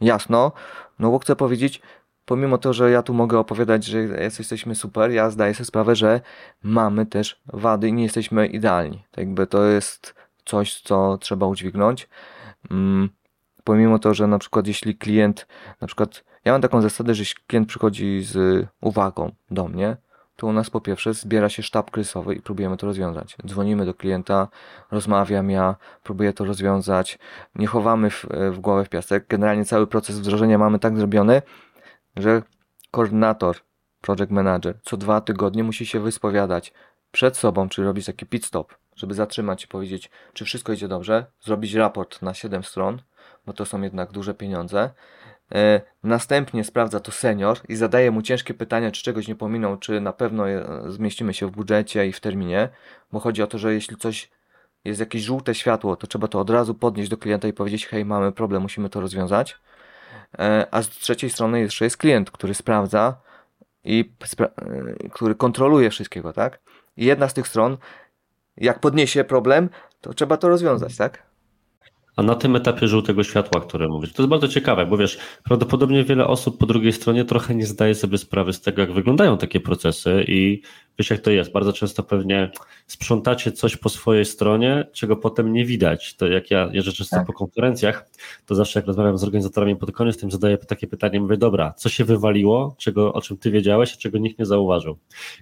jasno, no bo chcę powiedzieć, pomimo to, że ja tu mogę opowiadać, że jesteśmy super, ja zdaję sobie sprawę, że mamy też wady i nie jesteśmy idealni. Tak jakby to jest coś, co trzeba udźwignąć. Mm, pomimo to, że na przykład jeśli klient na przykład ja mam taką zasadę, że jeśli klient przychodzi z uwagą do mnie, to u nas po pierwsze zbiera się sztab kryzysowy i próbujemy to rozwiązać. Dzwonimy do klienta, rozmawiam ja, próbuję to rozwiązać, nie chowamy w, w głowę w piasek. Generalnie cały proces wdrożenia mamy tak zrobiony, że koordynator, project manager co dwa tygodnie musi się wyspowiadać przed sobą, czyli robić taki pit stop, żeby zatrzymać i powiedzieć, czy wszystko idzie dobrze, zrobić raport na 7 stron, bo to są jednak duże pieniądze następnie sprawdza to senior i zadaje mu ciężkie pytania, czy czegoś nie pominął, czy na pewno zmieścimy się w budżecie i w terminie, bo chodzi o to, że jeśli coś jest jakieś żółte światło, to trzeba to od razu podnieść do klienta i powiedzieć: Hej, mamy problem, musimy to rozwiązać. E, a z trzeciej strony jeszcze jest klient, który sprawdza i spra e, który kontroluje wszystkiego, tak? I jedna z tych stron, jak podniesie problem, to trzeba to rozwiązać, tak? A na tym etapie żółtego światła, które mówisz, to jest bardzo ciekawe, bo wiesz, prawdopodobnie wiele osób po drugiej stronie trochę nie zdaje sobie sprawy z tego, jak wyglądają takie procesy i wiesz, jak to jest. Bardzo często pewnie sprzątacie coś po swojej stronie, czego potem nie widać. To jak ja jeżdżę często tak. po konferencjach, to zawsze jak rozmawiam z organizatorami pod koniec, tym zadaję takie pytanie, mówię, dobra, co się wywaliło, czego, o czym ty wiedziałeś, a czego nikt nie zauważył.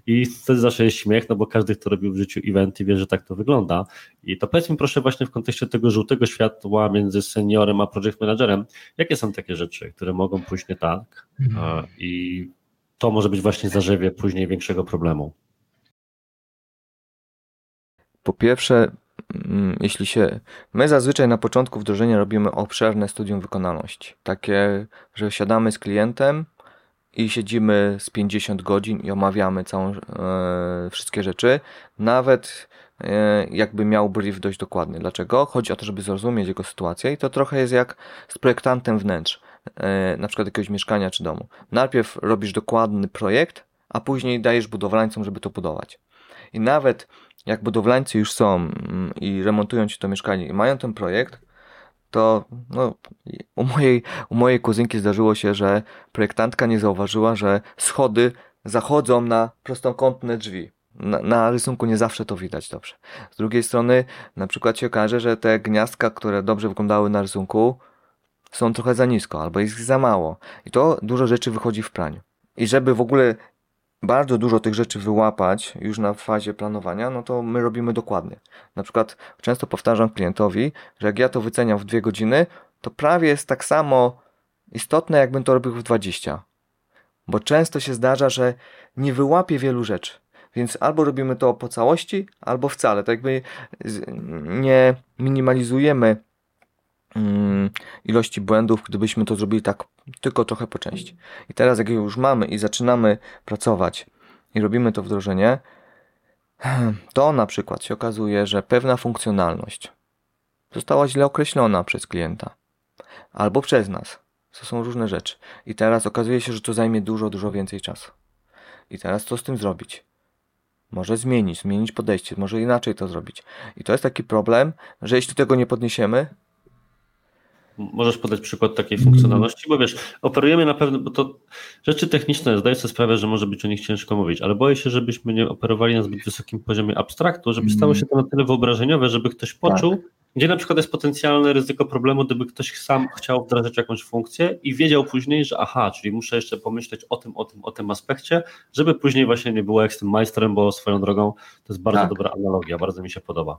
I wtedy zawsze jest śmiech, no bo każdy, kto robił w życiu eventy, wie, że tak to wygląda. I to powiedz mi proszę właśnie w kontekście tego żółtego światła między seniorem a project managerem, jakie są takie rzeczy, które mogą pójść nie tak mhm. i to może być właśnie zarzewie później większego problemu. Po pierwsze, mm, jeśli się. My zazwyczaj na początku wdrożenia robimy obszerne studium wykonalności. Takie, że siadamy z klientem i siedzimy z 50 godzin i omawiamy całą, e, wszystkie rzeczy. Nawet jakby miał brief dość dokładny. Dlaczego? Chodzi o to, żeby zrozumieć jego sytuację i to trochę jest jak z projektantem wnętrz, e, na przykład jakiegoś mieszkania czy domu. Najpierw robisz dokładny projekt, a później dajesz budowlańcom, żeby to budować. I nawet jak budowlańcy już są mm, i remontują ci to mieszkanie i mają ten projekt, to no, u, mojej, u mojej kuzynki zdarzyło się, że projektantka nie zauważyła, że schody zachodzą na prostokątne drzwi. Na, na, rysunku nie zawsze to widać dobrze. Z drugiej strony, na przykład się okaże, że te gniazdka, które dobrze wyglądały na rysunku, są trochę za nisko albo jest za mało. I to dużo rzeczy wychodzi w praniu. I żeby w ogóle bardzo dużo tych rzeczy wyłapać już na fazie planowania, no to my robimy dokładnie. Na przykład często powtarzam klientowi, że jak ja to wyceniam w dwie godziny, to prawie jest tak samo istotne, jakbym to robił w 20. Bo często się zdarza, że nie wyłapię wielu rzeczy. Więc albo robimy to po całości, albo wcale. Tak jakby nie minimalizujemy mm, ilości błędów, gdybyśmy to zrobili tak tylko trochę po części. I teraz, jak już mamy i zaczynamy pracować i robimy to wdrożenie, *clears throat* to na przykład się okazuje, że pewna funkcjonalność została źle określona przez klienta albo przez nas. To są różne rzeczy. I teraz okazuje się, że to zajmie dużo, dużo więcej czasu. I teraz co z tym zrobić? Może zmienić, zmienić podejście, może inaczej to zrobić. I to jest taki problem, że jeśli tego nie podniesiemy, Możesz podać przykład takiej funkcjonalności, bo wiesz, operujemy na pewno, bo to rzeczy techniczne, zdaję sobie sprawę, że może być o nich ciężko mówić, ale boję się, żebyśmy nie operowali na zbyt wysokim poziomie abstraktu, żeby stało się to na tyle wyobrażeniowe, żeby ktoś poczuł, tak. Gdzie na przykład jest potencjalne ryzyko problemu, gdyby ktoś sam chciał wdrażać jakąś funkcję i wiedział później, że aha, czyli muszę jeszcze pomyśleć o tym, o tym, o tym aspekcie, żeby później właśnie nie było jak z tym majstrem, bo swoją drogą to jest bardzo tak. dobra analogia, bardzo mi się podoba.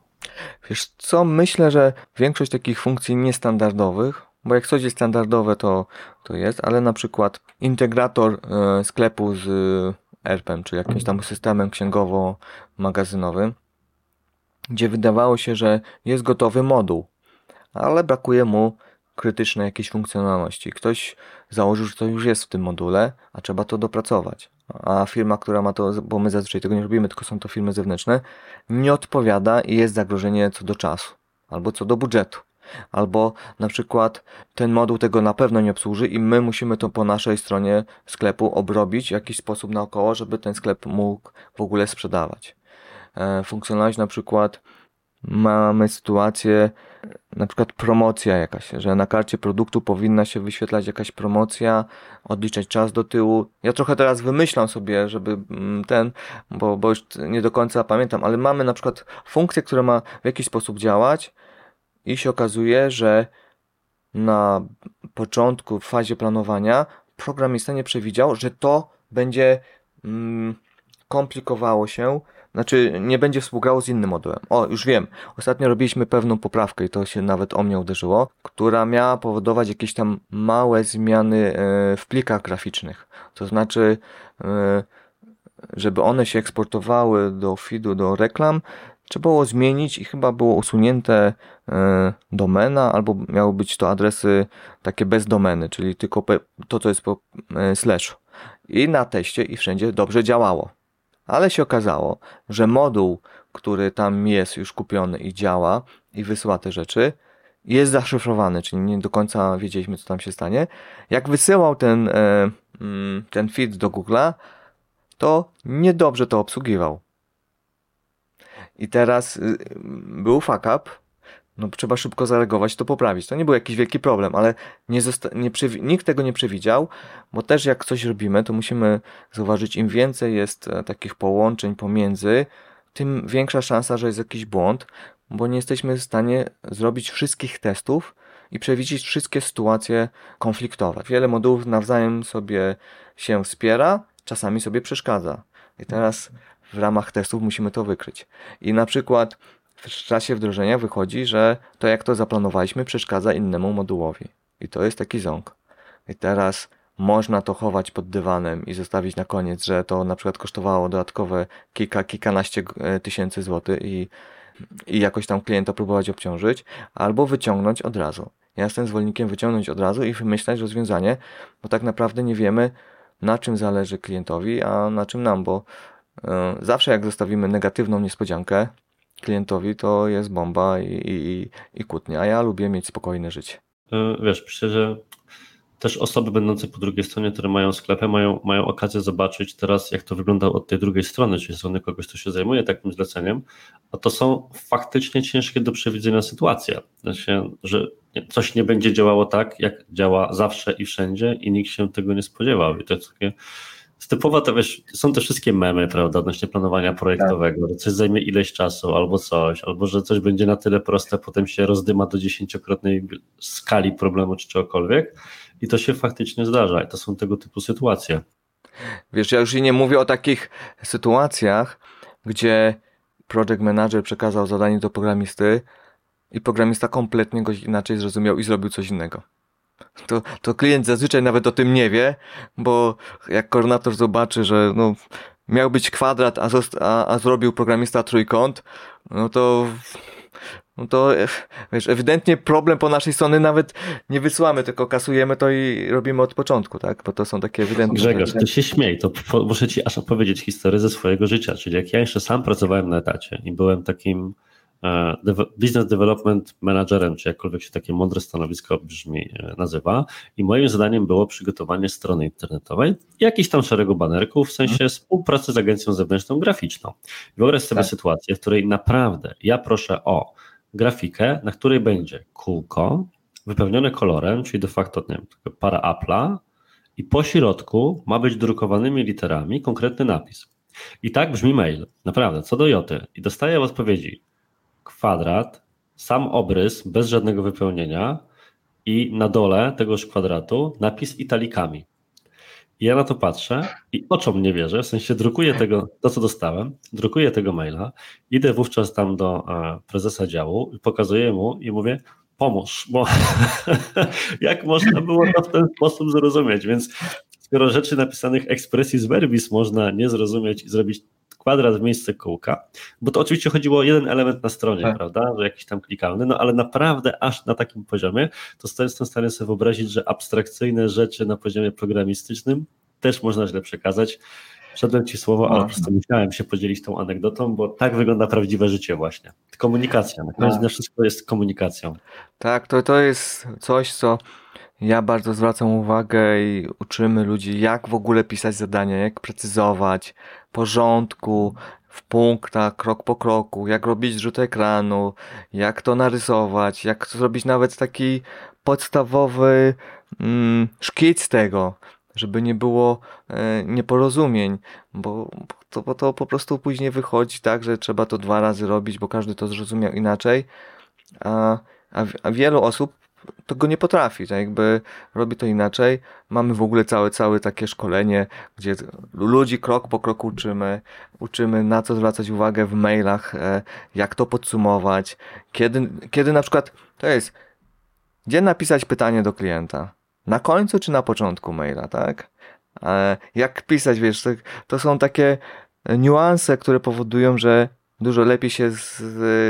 Wiesz co, myślę, że większość takich funkcji niestandardowych, bo jak coś jest standardowe, to, to jest, ale na przykład integrator e, sklepu z ERP-em, czy jakimś tam systemem księgowo-magazynowym, gdzie wydawało się, że jest gotowy moduł, ale brakuje mu krytycznej jakiejś funkcjonalności. Ktoś założył, że to już jest w tym module, a trzeba to dopracować a firma, która ma to, bo my zazwyczaj tego nie robimy, tylko są to firmy zewnętrzne, nie odpowiada i jest zagrożenie co do czasu, albo co do budżetu. Albo na przykład ten moduł tego na pewno nie obsłuży i my musimy to po naszej stronie sklepu obrobić w jakiś sposób naokoło, żeby ten sklep mógł w ogóle sprzedawać. E, funkcjonalność na przykład mamy sytuację, na przykład promocja jakaś, że na karcie produktu powinna się wyświetlać jakaś promocja, odliczać czas do tyłu. Ja trochę teraz wymyślam sobie, żeby mm, ten, bo, bo już nie do końca pamiętam, ale mamy na przykład funkcję, która ma w jakiś sposób działać i się okazuje, że na początku, w fazie planowania programista nie przewidział, że to będzie mm, komplikowało się znaczy, nie będzie współgrało z innym modułem. O, już wiem. Ostatnio robiliśmy pewną poprawkę i to się nawet o mnie uderzyło, która miała powodować jakieś tam małe zmiany e, w plikach graficznych. To znaczy, e, żeby one się eksportowały do feedu, do reklam, trzeba było zmienić i chyba było usunięte e, domena, albo miały być to adresy takie bez domeny, czyli tylko to, co jest po slashu. I na teście i wszędzie dobrze działało ale się okazało, że moduł, który tam jest już kupiony i działa i wysyła te rzeczy, jest zaszyfrowany, czyli nie do końca wiedzieliśmy, co tam się stanie. Jak wysyłał ten, e, mm, ten feed do Google'a, to niedobrze to obsługiwał. I teraz y, był fuck up, no trzeba szybko zareagować, to poprawić. To nie był jakiś wielki problem, ale nie nie nikt tego nie przewidział, bo też jak coś robimy, to musimy zauważyć, im więcej jest e, takich połączeń pomiędzy, tym większa szansa, że jest jakiś błąd, bo nie jesteśmy w stanie zrobić wszystkich testów i przewidzieć wszystkie sytuacje konfliktowe. Wiele modułów nawzajem sobie się wspiera, czasami sobie przeszkadza. I teraz w ramach testów musimy to wykryć. I na przykład w czasie wdrożenia wychodzi, że to jak to zaplanowaliśmy przeszkadza innemu modułowi. I to jest taki ząg. I teraz można to chować pod dywanem i zostawić na koniec, że to na przykład kosztowało dodatkowe kilka, kilkanaście e, tysięcy złotych i, i jakoś tam klienta próbować obciążyć, albo wyciągnąć od razu. Ja jestem zwolennikiem wyciągnąć od razu i wymyślać rozwiązanie, bo tak naprawdę nie wiemy, na czym zależy klientowi, a na czym nam, bo e, zawsze jak zostawimy negatywną niespodziankę klientowi, to jest bomba i, i, i kłótnia, a ja lubię mieć spokojne życie. E, wiesz, myślę, że też osoby będące po drugiej stronie, które mają sklepy, mają, mają okazję zobaczyć teraz, jak to wygląda od tej drugiej strony, czyli strony kogoś, kto się zajmuje takim zleceniem, a to są faktycznie ciężkie do przewidzenia sytuacje. Znaczy, że coś nie będzie działało tak, jak działa zawsze i wszędzie i nikt się tego nie spodziewał. I to jest takie typowa, to wiesz, są te wszystkie memy, prawda, odnośnie planowania projektowego, że coś zajmie ileś czasu albo coś, albo że coś będzie na tyle proste, potem się rozdyma do dziesięciokrotnej skali problemu czy czegokolwiek i to się faktycznie zdarza i to są tego typu sytuacje. Wiesz, ja już nie mówię o takich sytuacjach, gdzie project manager przekazał zadanie do programisty i programista kompletnie go inaczej zrozumiał i zrobił coś innego. To, to klient zazwyczaj nawet o tym nie wie, bo jak koordynator zobaczy, że no, miał być kwadrat, a, a, a zrobił programista trójkąt, no to no to wiesz, ewidentnie problem po naszej strony nawet nie wysyłamy, tylko kasujemy to i robimy od początku, tak? Bo to są takie ewidentne. Grzegorz, ty się śmiej, to muszę ci aż opowiedzieć historię ze swojego życia. Czyli jak ja jeszcze sam pracowałem na etacie i byłem takim business development managerem, czy jakkolwiek się takie mądre stanowisko brzmi, e, nazywa. I moim zadaniem było przygotowanie strony internetowej jakiś tam szeregu banerków, w sensie hmm. współpracy z agencją zewnętrzną graficzną. Wyobraź sobie tak. sytuację, w której naprawdę ja proszę o grafikę, na której będzie kółko wypełnione kolorem, czyli de facto nie wiem, para Apple'a i po środku ma być drukowanymi literami konkretny napis. I tak brzmi mail, naprawdę, co do joty. I dostaję odpowiedzi kwadrat, sam obrys bez żadnego wypełnienia i na dole tegoż kwadratu napis italikami. I ja na to patrzę i oczom nie wierzę, w sensie drukuję tego, to co dostałem, drukuję tego maila, idę wówczas tam do e, prezesa działu pokazuję mu i mówię, pomóż, bo *laughs* jak można było to w ten sposób zrozumieć, więc skoro rzeczy napisanych ekspresji z verbis można nie zrozumieć i zrobić kwadrat w miejsce kółka, bo to oczywiście chodziło o jeden element na stronie, tak. prawda, że jakiś tam klikalny, no ale naprawdę aż na takim poziomie, to jestem w stanie sobie wyobrazić, że abstrakcyjne rzeczy na poziomie programistycznym też można źle przekazać. Wszedłem Ci słowo, ale po prostu musiałem się podzielić tą anegdotą, bo tak wygląda prawdziwe życie właśnie. Komunikacja, na koniec tak. wszystko jest komunikacją. Tak, to, to jest coś, co ja bardzo zwracam uwagę i uczymy ludzi, jak w ogóle pisać zadania, jak precyzować, porządku, w punktach, krok po kroku, jak robić zrzut ekranu, jak to narysować, jak zrobić nawet taki podstawowy mm, szkic tego, żeby nie było e, nieporozumień, bo to, bo to po prostu później wychodzi tak, że trzeba to dwa razy robić, bo każdy to zrozumiał inaczej, a, a, a wielu osób to go nie potrafi, tak jakby robi to inaczej. Mamy w ogóle całe, całe takie szkolenie, gdzie ludzi krok po kroku uczymy, uczymy na co zwracać uwagę w mailach, e, jak to podsumować, kiedy, kiedy na przykład, to jest, gdzie napisać pytanie do klienta? Na końcu czy na początku maila, tak? E, jak pisać, wiesz, to, to są takie niuanse, które powodują, że dużo lepiej się z,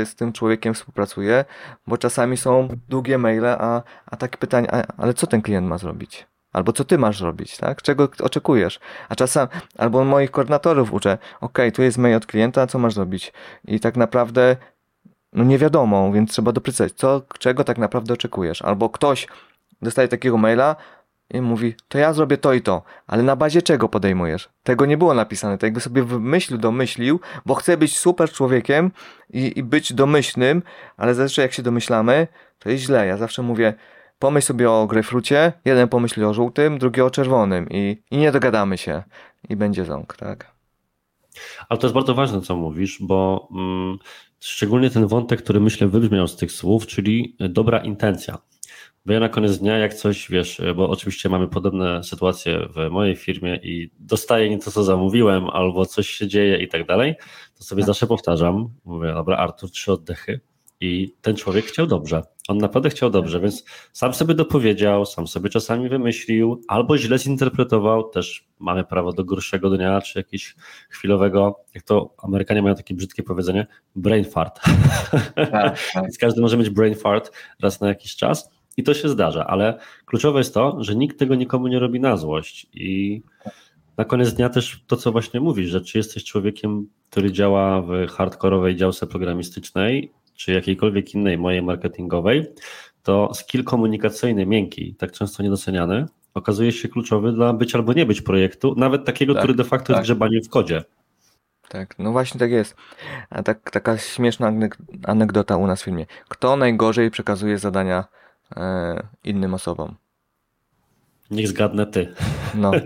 z tym człowiekiem współpracuje, bo czasami są długie maile, a, a takie pytanie, a, ale co ten klient ma zrobić? Albo co ty masz zrobić, tak? Czego oczekujesz? A czasem, albo moich koordynatorów uczę, ok, tu jest mail od klienta, co masz zrobić? I tak naprawdę, no nie wiadomo, więc trzeba doprecyzować, co, czego tak naprawdę oczekujesz. Albo ktoś dostaje takiego maila i mówi, to ja zrobię to i to, ale na bazie czego podejmujesz? Tego nie było napisane, tego sobie wymyślił, domyślił, bo chce być super człowiekiem i, i być domyślnym, ale zazwyczaj jak się domyślamy, to jest źle. Ja zawsze mówię, pomyśl sobie o grejpfrucie, jeden pomyśli o żółtym, drugi o czerwonym i, i nie dogadamy się i będzie ząg, tak? Ale to jest bardzo ważne, co mówisz, bo mm, szczególnie ten wątek, który myślę wybrzmiał z tych słów, czyli dobra intencja. Bo ja na koniec dnia, jak coś, wiesz, bo oczywiście mamy podobne sytuacje w mojej firmie i dostaję nie to, co zamówiłem, albo coś się dzieje i tak dalej, to sobie tak. zawsze powtarzam, mówię, dobra, Artur, trzy oddechy i ten człowiek chciał dobrze. On naprawdę chciał dobrze, więc sam sobie dopowiedział, sam sobie czasami wymyślił, albo źle zinterpretował, też mamy prawo do gorszego dnia, czy jakiegoś chwilowego, jak to Amerykanie mają takie brzydkie powiedzenie, brain fart. Tak, tak. *laughs* więc każdy może mieć brain fart raz na jakiś czas i to się zdarza, ale kluczowe jest to, że nikt tego nikomu nie robi na złość i na koniec dnia też to, co właśnie mówisz, że czy jesteś człowiekiem, który działa w hardkorowej działce programistycznej, czy jakiejkolwiek innej mojej marketingowej, to skill komunikacyjny, miękki, tak często niedoceniany, okazuje się kluczowy dla być albo nie być projektu, nawet takiego, tak, który de facto tak. jest grzebaniem w kodzie. Tak, no właśnie tak jest. A tak, taka śmieszna anegdota u nas w filmie. Kto najgorzej przekazuje zadania innym osobom? Niech zgadnę ty. No. *laughs*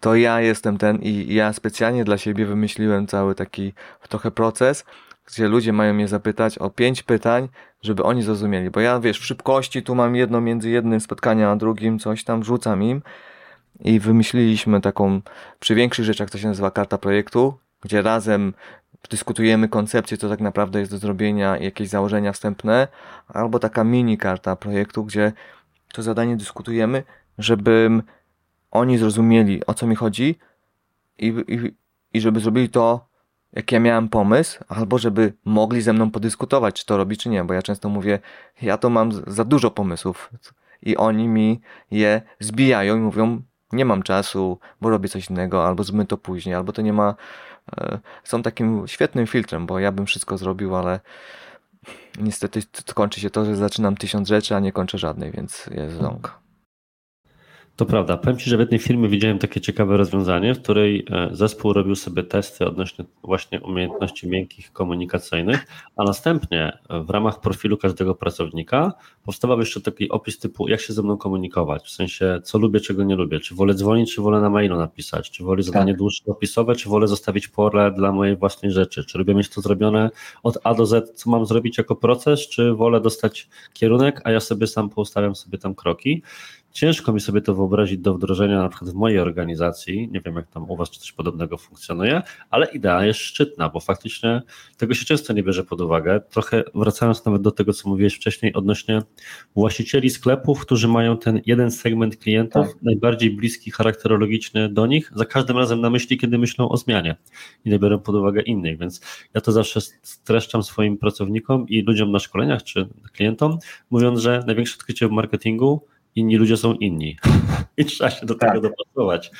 To ja jestem ten i ja specjalnie dla siebie wymyśliłem cały taki trochę proces, gdzie ludzie mają mnie zapytać o pięć pytań, żeby oni zrozumieli. Bo ja, wiesz, w szybkości tu mam jedno między jednym spotkaniem a drugim, coś tam rzucam im i wymyśliliśmy taką, przy większych rzeczach to się nazywa karta projektu, gdzie razem dyskutujemy koncepcję, co tak naprawdę jest do zrobienia jakieś założenia wstępne, albo taka mini karta projektu, gdzie to zadanie dyskutujemy, żeby oni zrozumieli, o co mi chodzi i, i, i żeby zrobili to jak ja miałem pomysł, albo żeby mogli ze mną podyskutować, czy to robi, czy nie, bo ja często mówię, ja to mam za dużo pomysłów i oni mi je zbijają i mówią, nie mam czasu, bo robię coś innego, albo zmy to później, albo to nie ma. E, są takim świetnym filtrem, bo ja bym wszystko zrobił, ale niestety kończy się to, że zaczynam tysiąc rzeczy, a nie kończę żadnej, więc jest ząg. To prawda. Powiem Ci, że w jednej firmie widziałem takie ciekawe rozwiązanie, w której e, zespół robił sobie testy odnośnie właśnie umiejętności miękkich komunikacyjnych, a następnie w ramach profilu każdego pracownika powstawał jeszcze taki opis typu, jak się ze mną komunikować, w sensie co lubię, czego nie lubię, czy wolę dzwonić, czy wolę na mailu napisać, czy wolę zadanie tak. dłuższe opisowe, czy wolę zostawić pole dla mojej własnej rzeczy, czy lubię mieć to zrobione od A do Z, co mam zrobić jako proces, czy wolę dostać kierunek, a ja sobie sam poustawiam sobie tam kroki. Ciężko mi sobie to wyobrazić do wdrożenia na przykład w mojej organizacji. Nie wiem, jak tam u Was czy coś podobnego funkcjonuje, ale idea jest szczytna, bo faktycznie tego się często nie bierze pod uwagę. Trochę wracając nawet do tego, co mówiłeś wcześniej odnośnie właścicieli sklepów, którzy mają ten jeden segment klientów, tak. najbardziej bliski charakterologiczny do nich, za każdym razem na myśli, kiedy myślą o zmianie i nie biorą pod uwagę innych. Więc ja to zawsze streszczam swoim pracownikom i ludziom na szkoleniach czy klientom, mówiąc, że największe odkrycie w marketingu inni ludzie są inni *laughs* i trzeba się do tak. tego dopasować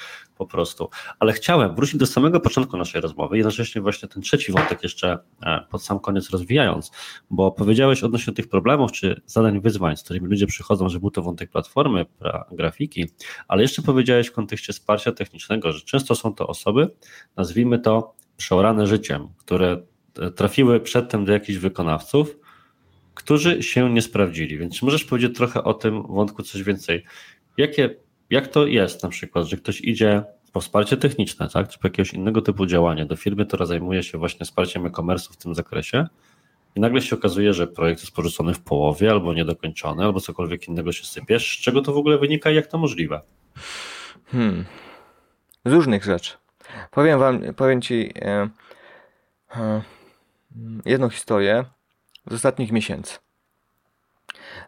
po prostu. Ale chciałem wrócić do samego początku naszej rozmowy, jednocześnie właśnie ten trzeci wątek jeszcze e, pod sam koniec rozwijając, bo powiedziałeś odnośnie tych problemów czy zadań, wyzwań, z którymi ludzie przychodzą, że był to wątek platformy, grafiki, ale jeszcze powiedziałeś w kontekście wsparcia technicznego, że często są to osoby, nazwijmy to przeorane życiem, które e, trafiły przedtem do jakichś wykonawców, którzy się nie sprawdzili. Więc możesz powiedzieć trochę o tym wątku coś więcej. Jakie, jak to jest na przykład, że ktoś idzie po wsparcie techniczne, tak, czy po jakiegoś innego typu działania do firmy, która zajmuje się właśnie wsparciem e-commerce w tym zakresie i nagle się okazuje, że projekt jest porzucony w połowie albo niedokończony, albo cokolwiek innego się sypie. Z czego to w ogóle wynika i jak to możliwe? Hmm. Z różnych rzeczy. Powiem wam, powiem ci e, e, jedną historię z ostatnich miesięcy.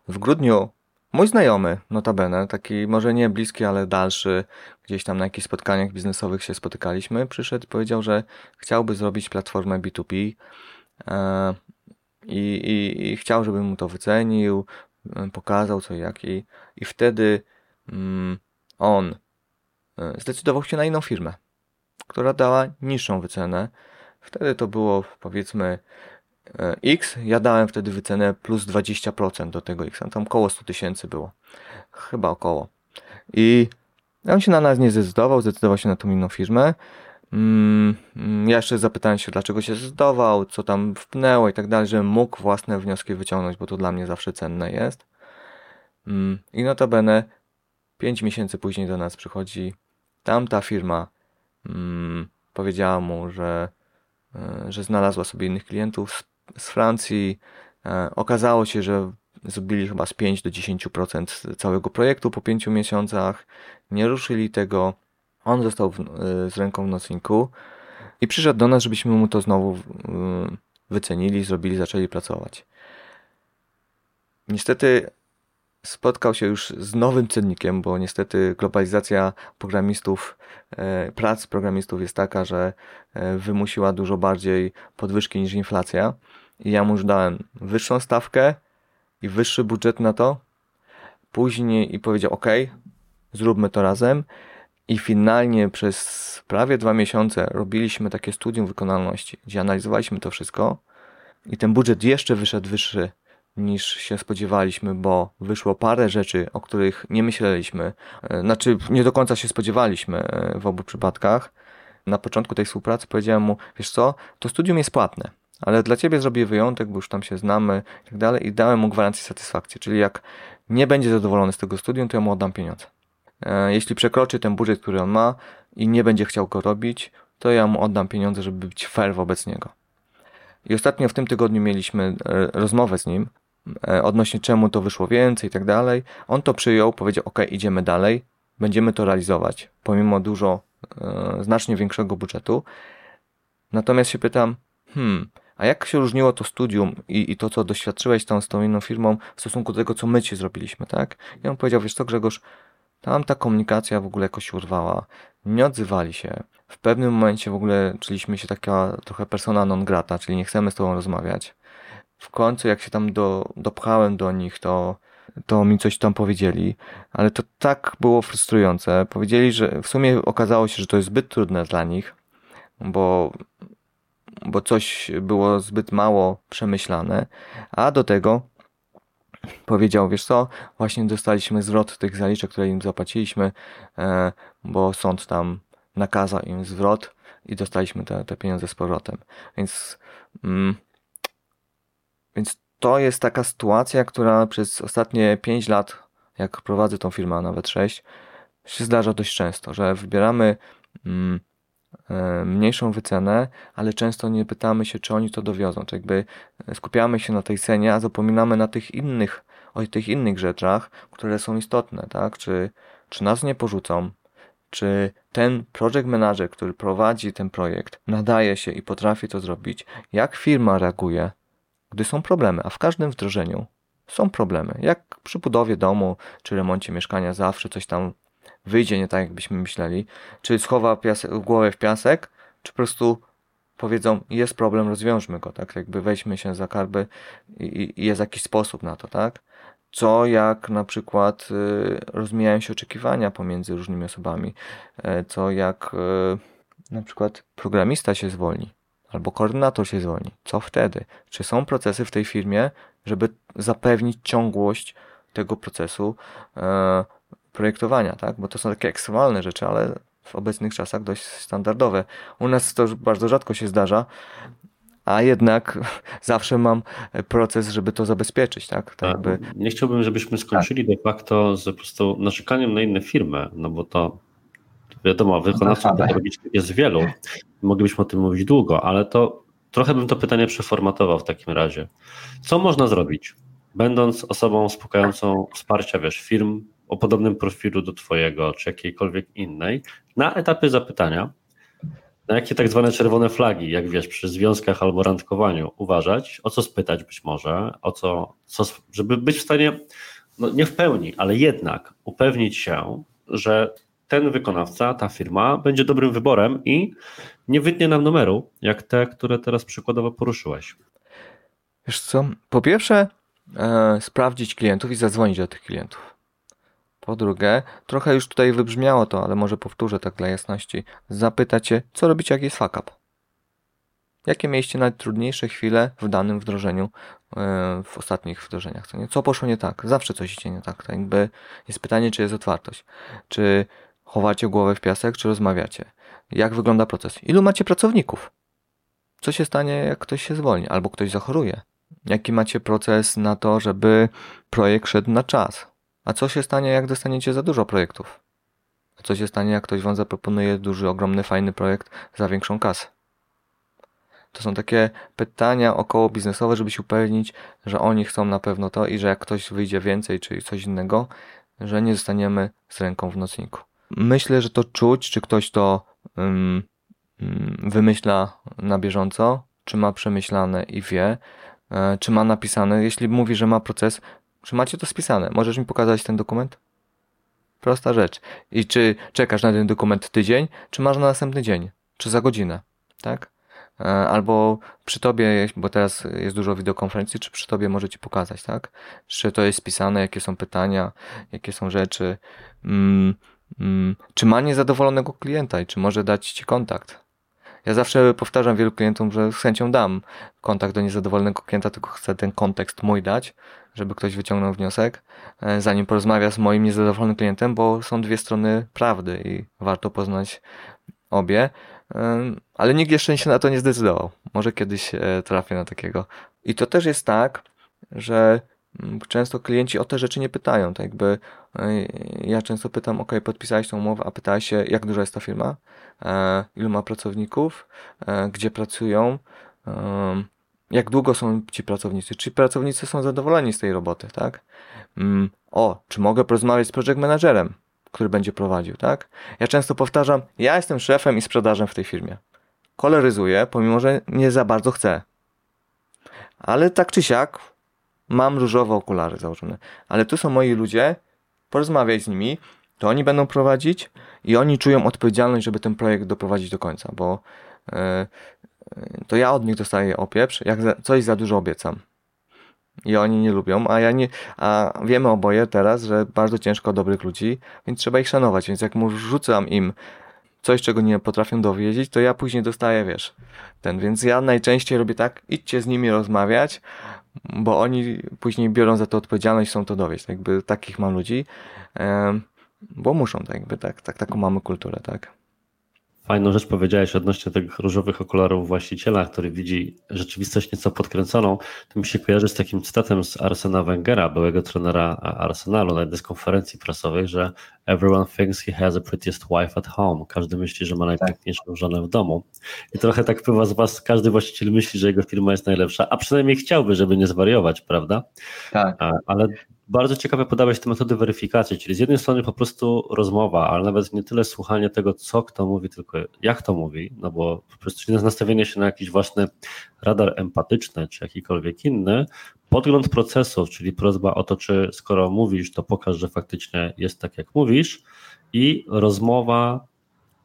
W grudniu mój znajomy, notabene, taki może nie bliski, ale dalszy, gdzieś tam na jakichś spotkaniach biznesowych się spotykaliśmy, przyszedł i powiedział, że chciałby zrobić platformę B2B e, i, i, i chciał, żebym mu to wycenił, e, pokazał co i jak i, i wtedy mm, on e, zdecydował się na inną firmę, która dała niższą wycenę. Wtedy to było powiedzmy X, ja dałem wtedy wycenę plus 20% do tego X, tam około 100 tysięcy było. Chyba około. I on się na nas nie zdecydował, zdecydował się na tą inną firmę. Mm, ja jeszcze zapytałem się, dlaczego się zdecydował, co tam wpnęło i tak dalej, żebym mógł własne wnioski wyciągnąć, bo to dla mnie zawsze cenne jest. Mm, I notabene 5 miesięcy później do nas przychodzi tamta firma, mm, powiedziała mu, że, e, że znalazła sobie innych klientów z, Francji. E, okazało się, że zrobili chyba z 5 do 10% całego projektu po 5 miesiącach. Nie ruszyli tego. On został w, e, z ręką w nocniku i przyszedł do nas, żebyśmy mu to znowu wycenili, zrobili, zaczęli pracować. Niestety spotkał się już z nowym cennikiem, bo niestety globalizacja programistów, e, prac programistów jest taka, że e, wymusiła dużo bardziej podwyżki niż inflacja. I ja mu już dałem wyższą stawkę i wyższy budżet na to. Później i powiedział: OK, zróbmy to razem. I finalnie przez prawie dwa miesiące robiliśmy takie studium wykonalności, gdzie analizowaliśmy to wszystko. I ten budżet jeszcze wyszedł wyższy niż się spodziewaliśmy, bo wyszło parę rzeczy, o których nie myśleliśmy. E, znaczy, nie do końca się spodziewaliśmy e, w obu przypadkach. Na początku tej współpracy powiedziałem mu, wiesz co, to studium jest płatne, ale dla ciebie zrobię wyjątek, bo już tam się znamy i tak dalej i dałem mu gwarancję satysfakcji, czyli jak nie będzie zadowolony z tego studium, to ja mu oddam pieniądze. E, jeśli przekroczy ten budżet, który on ma i nie będzie chciał go robić, to ja mu oddam pieniądze, żeby być fair wobec niego. I ostatnio w tym tygodniu mieliśmy rozmowę z nim odnośnie czemu to wyszło więcej i tak dalej. On to przyjął, powiedział: OK, idziemy dalej, będziemy to realizować, pomimo dużo, e, znacznie większego budżetu. Natomiast się pytam, hmm, a jak się różniło to studium i, i to, co doświadczyłeś tam z tą inną firmą w stosunku do tego, co my ci zrobiliśmy, tak? I on powiedział: Wiesz co, Grzegorz, tam ta komunikacja w ogóle jakoś urwała, nie odzywali się. W pewnym momencie w ogóle czuliśmy się taka trochę persona non grata, czyli nie chcemy z tobą rozmawiać w końcu jak się tam do, dopchałem do nich, to, to mi coś tam powiedzieli, ale to tak było frustrujące. Powiedzieli, że w sumie okazało się, że to jest zbyt trudne dla nich, bo, bo coś było zbyt mało przemyślane, a do tego powiedział, wiesz co, właśnie dostaliśmy zwrot tych zaliczek, które im zapłaciliśmy, e, bo sąd tam nakazał im zwrot i dostaliśmy te, te pieniądze z powrotem. Więc mm, więc to jest taka sytuacja, która przez ostatnie 5 lat, jak prowadzę tą firmę, a nawet 6, się zdarza dość często, że wybieramy mm, e, mniejszą wycenę, ale często nie pytamy się, czy oni to dowiozą. Czy jakby skupiamy się na tej cenie, a zapominamy na tych innych, o tych innych rzeczach, które są istotne, tak? Czy, czy nas nie porzucą, czy ten project manager, który prowadzi ten projekt, nadaje się i potrafi to zrobić, jak firma reaguje gdy są problemy, a w każdym wdrożeniu są problemy. Jak przy budowie domu czy remoncie mieszkania zawsze coś tam wyjdzie nie tak, jakbyśmy myśleli. Czy schowa piasek, głowę w piasek, czy po prostu powiedzą, jest problem, rozwiążmy go, tak? Jakby weźmy się za karby i, i jest jakiś sposób na to, tak? Co jak na przykład y, rozmijają się oczekiwania pomiędzy różnymi osobami, y, co jak y, na przykład programista się zwolni, albo koordynator się zwolni. Co wtedy? Czy są procesy w tej firmie, żeby zapewnić ciągłość tego procesu e, projektowania, tak? Bo to są takie ekstremalne rzeczy, ale w obecnych czasach dość standardowe. U nas to bardzo rzadko się zdarza, a jednak *laughs* zawsze mam proces, żeby to zabezpieczyć, tak? tak. Nie chciałbym, żebyśmy skończyli tak. de facto z po prostu narzekaniem na inne firmy, no bo to Wiadomo, wykonawców pedagogicznych jest wielu. Moglibyśmy o tym mówić długo, ale to trochę bym to pytanie przeformatował w takim razie. Co można zrobić, będąc osobą współkającą wsparcia, wiesz, firm o podobnym profilu do Twojego, czy jakiejkolwiek innej, na etapie zapytania, na jakie tak zwane czerwone flagi, jak wiesz, przy związkach albo randkowaniu uważać, o co spytać być może, o co, co żeby być w stanie, no nie w pełni, ale jednak upewnić się, że ten wykonawca, ta firma będzie dobrym wyborem i nie wytnie nam numeru, jak te, które teraz przykładowo poruszyłeś. Wiesz co? Po pierwsze, e, sprawdzić klientów i zadzwonić do tych klientów. Po drugie, trochę już tutaj wybrzmiało to, ale może powtórzę tak dla jasności. Zapytać się, co robicie, jak jest fuck up. Jakie mieliście najtrudniejsze chwile w danym wdrożeniu, e, w ostatnich wdrożeniach? Co, nie? co poszło nie tak? Zawsze coś idzie nie tak. tak jakby jest pytanie, czy jest otwartość. Czy chowacie głowę w piasek, czy rozmawiacie? Jak wygląda proces? Ilu macie pracowników? Co się stanie, jak ktoś się zwolni albo ktoś zachoruje? Jaki macie proces na to, żeby projekt szedł na czas? A co się stanie, jak dostaniecie za dużo projektów? A co się stanie, jak ktoś wam zaproponuje duży, ogromny, fajny projekt za większą kasę? To są takie pytania około biznesowe, żeby się upewnić, że oni chcą na pewno to i że jak ktoś wyjdzie więcej, czy coś innego, że nie zostaniemy z ręką w nocniku. Myślę, że to czuć, czy ktoś to um, wymyśla na bieżąco, czy ma przemyślane i wie, e, czy ma napisane. Jeśli mówi, że ma proces, czy macie to spisane? Możesz mi pokazać ten dokument? Prosta rzecz. I czy czekasz na ten dokument tydzień, czy masz na następny dzień, czy za godzinę, tak? E, albo przy tobie, bo teraz jest dużo wideokonferencji, czy przy tobie może ci pokazać, tak? Czy to jest spisane, jakie są pytania, jakie są rzeczy, mm, czy ma niezadowolonego klienta i czy może dać ci kontakt. Ja zawsze powtarzam wielu klientom, że z chęcią dam kontakt do niezadowolonego klienta, tylko chcę ten kontekst mój dać, żeby ktoś wyciągnął wniosek, e, zanim porozmawia z moim niezadowolonym klientem, bo są dwie strony prawdy i warto poznać obie ale nikt jeszcze się na to nie zdecydował. Może kiedyś e, trafię na takiego. I to też jest tak, że mm, często klienci o te rzeczy nie pytają. Tak jakby e, ja często pytam, ok, podpisałeś tą umowę, a pytałeś się, jak duża jest ta firma, e, ilu ma pracowników, gdzie pracują, jak długo są ci pracownicy, czy pracownicy są zadowoleni z tej roboty, tak? Mm, o, czy mogę porozmawiać z project managerem? który będzie prowadził, tak? Ja często powtarzam, ja jestem szefem i sprzedażem w tej firmie. Koloryzuję, pomimo że nie za bardzo chcę. Ale tak czy siak mam różowe okulary założone. Ale tu są moi ludzie, porozmawiaj z nimi, to oni będą prowadzić i oni czują odpowiedzialność, żeby ten projekt doprowadzić do końca, bo yy, to ja od nich dostaję opieprz, jak za, coś za dużo obiecam i oni nie lubią, a ja nie, a wiemy oboje teraz, że bardzo ciężko dobrych ludzi, więc trzeba ich szanować, więc jak mu rzucam im coś, czego nie potrafią dowiedzieć, to ja później dostaję, wiesz, ten, więc ja najczęściej robię tak, idźcie z nimi rozmawiać, bo oni później biorą za to odpowiedzialność, są to dowieść, jakby takich mam ludzi, bo muszą, tak jakby, tak, tak, taką mamy kulturę, tak. Fajną rzecz powiedziałeś odnośnie tych różowych okularów właściciela, który widzi rzeczywistość nieco podkręconą. To mi się kojarzy z takim cytatem z Arsena Wengera, byłego trenera Arsenalu na jednej z konferencji prasowych, że everyone thinks he has the prettiest wife at home. Każdy myśli, że ma najpiękniejszą żonę w domu. I trochę tak wpływa z was, każdy właściciel myśli, że jego firma jest najlepsza, a przynajmniej chciałby, żeby nie zwariować, prawda? Tak. Ale bardzo ciekawe podałeś te metody weryfikacji, czyli z jednej strony po prostu rozmowa, ale nawet nie tyle słuchanie tego, co kto mówi, tylko jak to mówi, no bo po prostu nastawienie się na jakiś własny radar empatyczny, czy jakikolwiek inny, podgląd procesów, czyli prośba o to, czy skoro mówisz, to pokaż, że faktycznie jest tak, jak mówisz. I rozmowa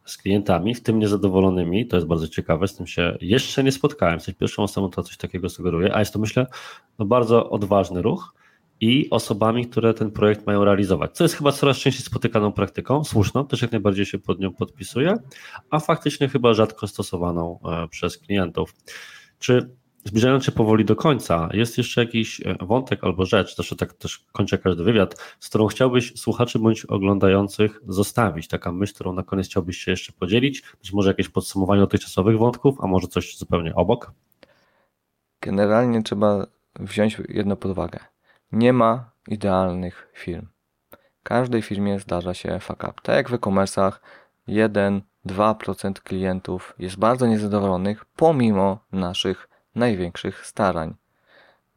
z klientami, w tym niezadowolonymi, to jest bardzo ciekawe, z tym się jeszcze nie spotkałem, jesteś pierwszą osobą, która coś takiego sugeruje, a jest to myślę no bardzo odważny ruch, i osobami, które ten projekt mają realizować. Co jest chyba coraz częściej spotykaną praktyką, słuszną, też jak najbardziej się pod nią podpisuje, a faktycznie chyba rzadko stosowaną e, przez klientów. Czy zbliżając się powoli do końca, jest jeszcze jakiś e, wątek albo rzecz, zresztą tak też kończę każdy wywiad, z którą chciałbyś słuchaczy bądź oglądających zostawić? Taka myśl, którą na koniec chciałbyś się jeszcze podzielić? Być może jakieś podsumowanie dotychczasowych wątków, a może coś zupełnie obok? Generalnie trzeba wziąć jedno pod uwagę nie ma idealnych firm. Każdej firmie zdarza się fuck up. Tak jak w e-commerce'ach 1-2% klientów jest bardzo niezadowolonych pomimo naszych największych starań.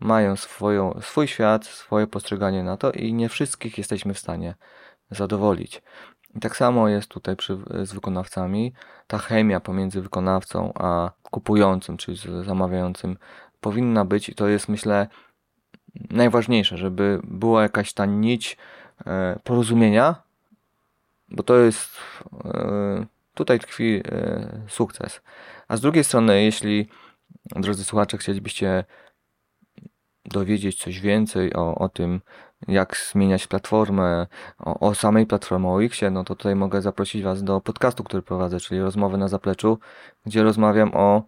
Mają swoją, swój świat, swoje postrzeganie na to i nie wszystkich jesteśmy w stanie zadowolić. I tak samo jest tutaj przy, z wykonawcami. Ta chemia pomiędzy wykonawcą a kupującym, czyli zamawiającym, powinna być i to jest, myślę, najważniejsze, żeby była jakaś ta nić e, porozumienia, bo to jest e, tutaj tkwi e, sukces. A z drugiej strony, jeśli drodzy słuchacze, chcielibyście dowiedzieć coś więcej o, o tym, jak zmieniać platformę, o, o samej platformie, o Xie, no to tutaj mogę zaprosić Was do podcastu, który prowadzę, czyli Rozmowy na Zapleczu, gdzie rozmawiam o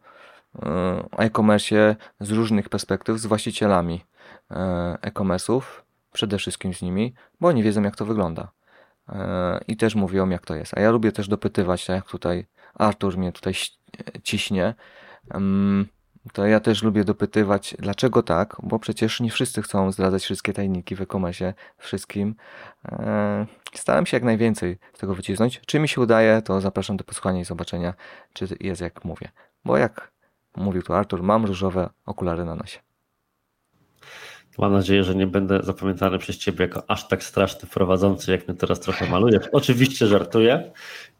e-commerce z różnych perspektyw, z właścicielami e-commerce'ów, przede wszystkim z nimi, bo oni wiedzą jak to wygląda i też mówią jak to jest. A ja lubię też dopytywać, tak jak tutaj Artur mnie tutaj ciśnie, to ja też lubię dopytywać, dlaczego tak, bo przecież nie wszyscy chcą zdradzać wszystkie tajniki w e-commerce wszystkim. E, staram się jak najwięcej z tego wycisnąć. Czy mi się udaje, to zapraszam do posłuchania i zobaczenia, czy jest jak mówię. Bo jak mówił tu Artur, mam różowe okulary na nosie. Mam nadzieję, że nie będę zapamiętany przez Ciebie jako aż tak straszny prowadzący, jak mnie teraz trochę malujesz. Oczywiście żartuję.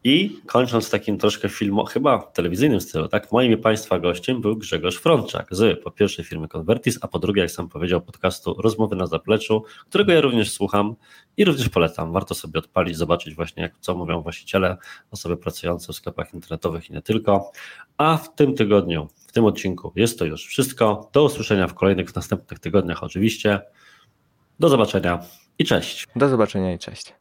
I kończąc takim troszkę filmem, chyba telewizyjnym stylu, tak? Moim i Państwa gościem był Grzegorz Frączak z po pierwsze firmy Convertis, a po drugie, jak sam powiedział, podcastu Rozmowy na zapleczu, którego ja również słucham i również polecam. Warto sobie odpalić, zobaczyć właśnie, jak, co mówią właściciele, osoby pracujące w sklepach internetowych i nie tylko. A w tym tygodniu, tym odcinku jest to już wszystko. Do usłyszenia w kolejnych, w następnych tygodniach oczywiście. Do zobaczenia i cześć. Do zobaczenia i cześć.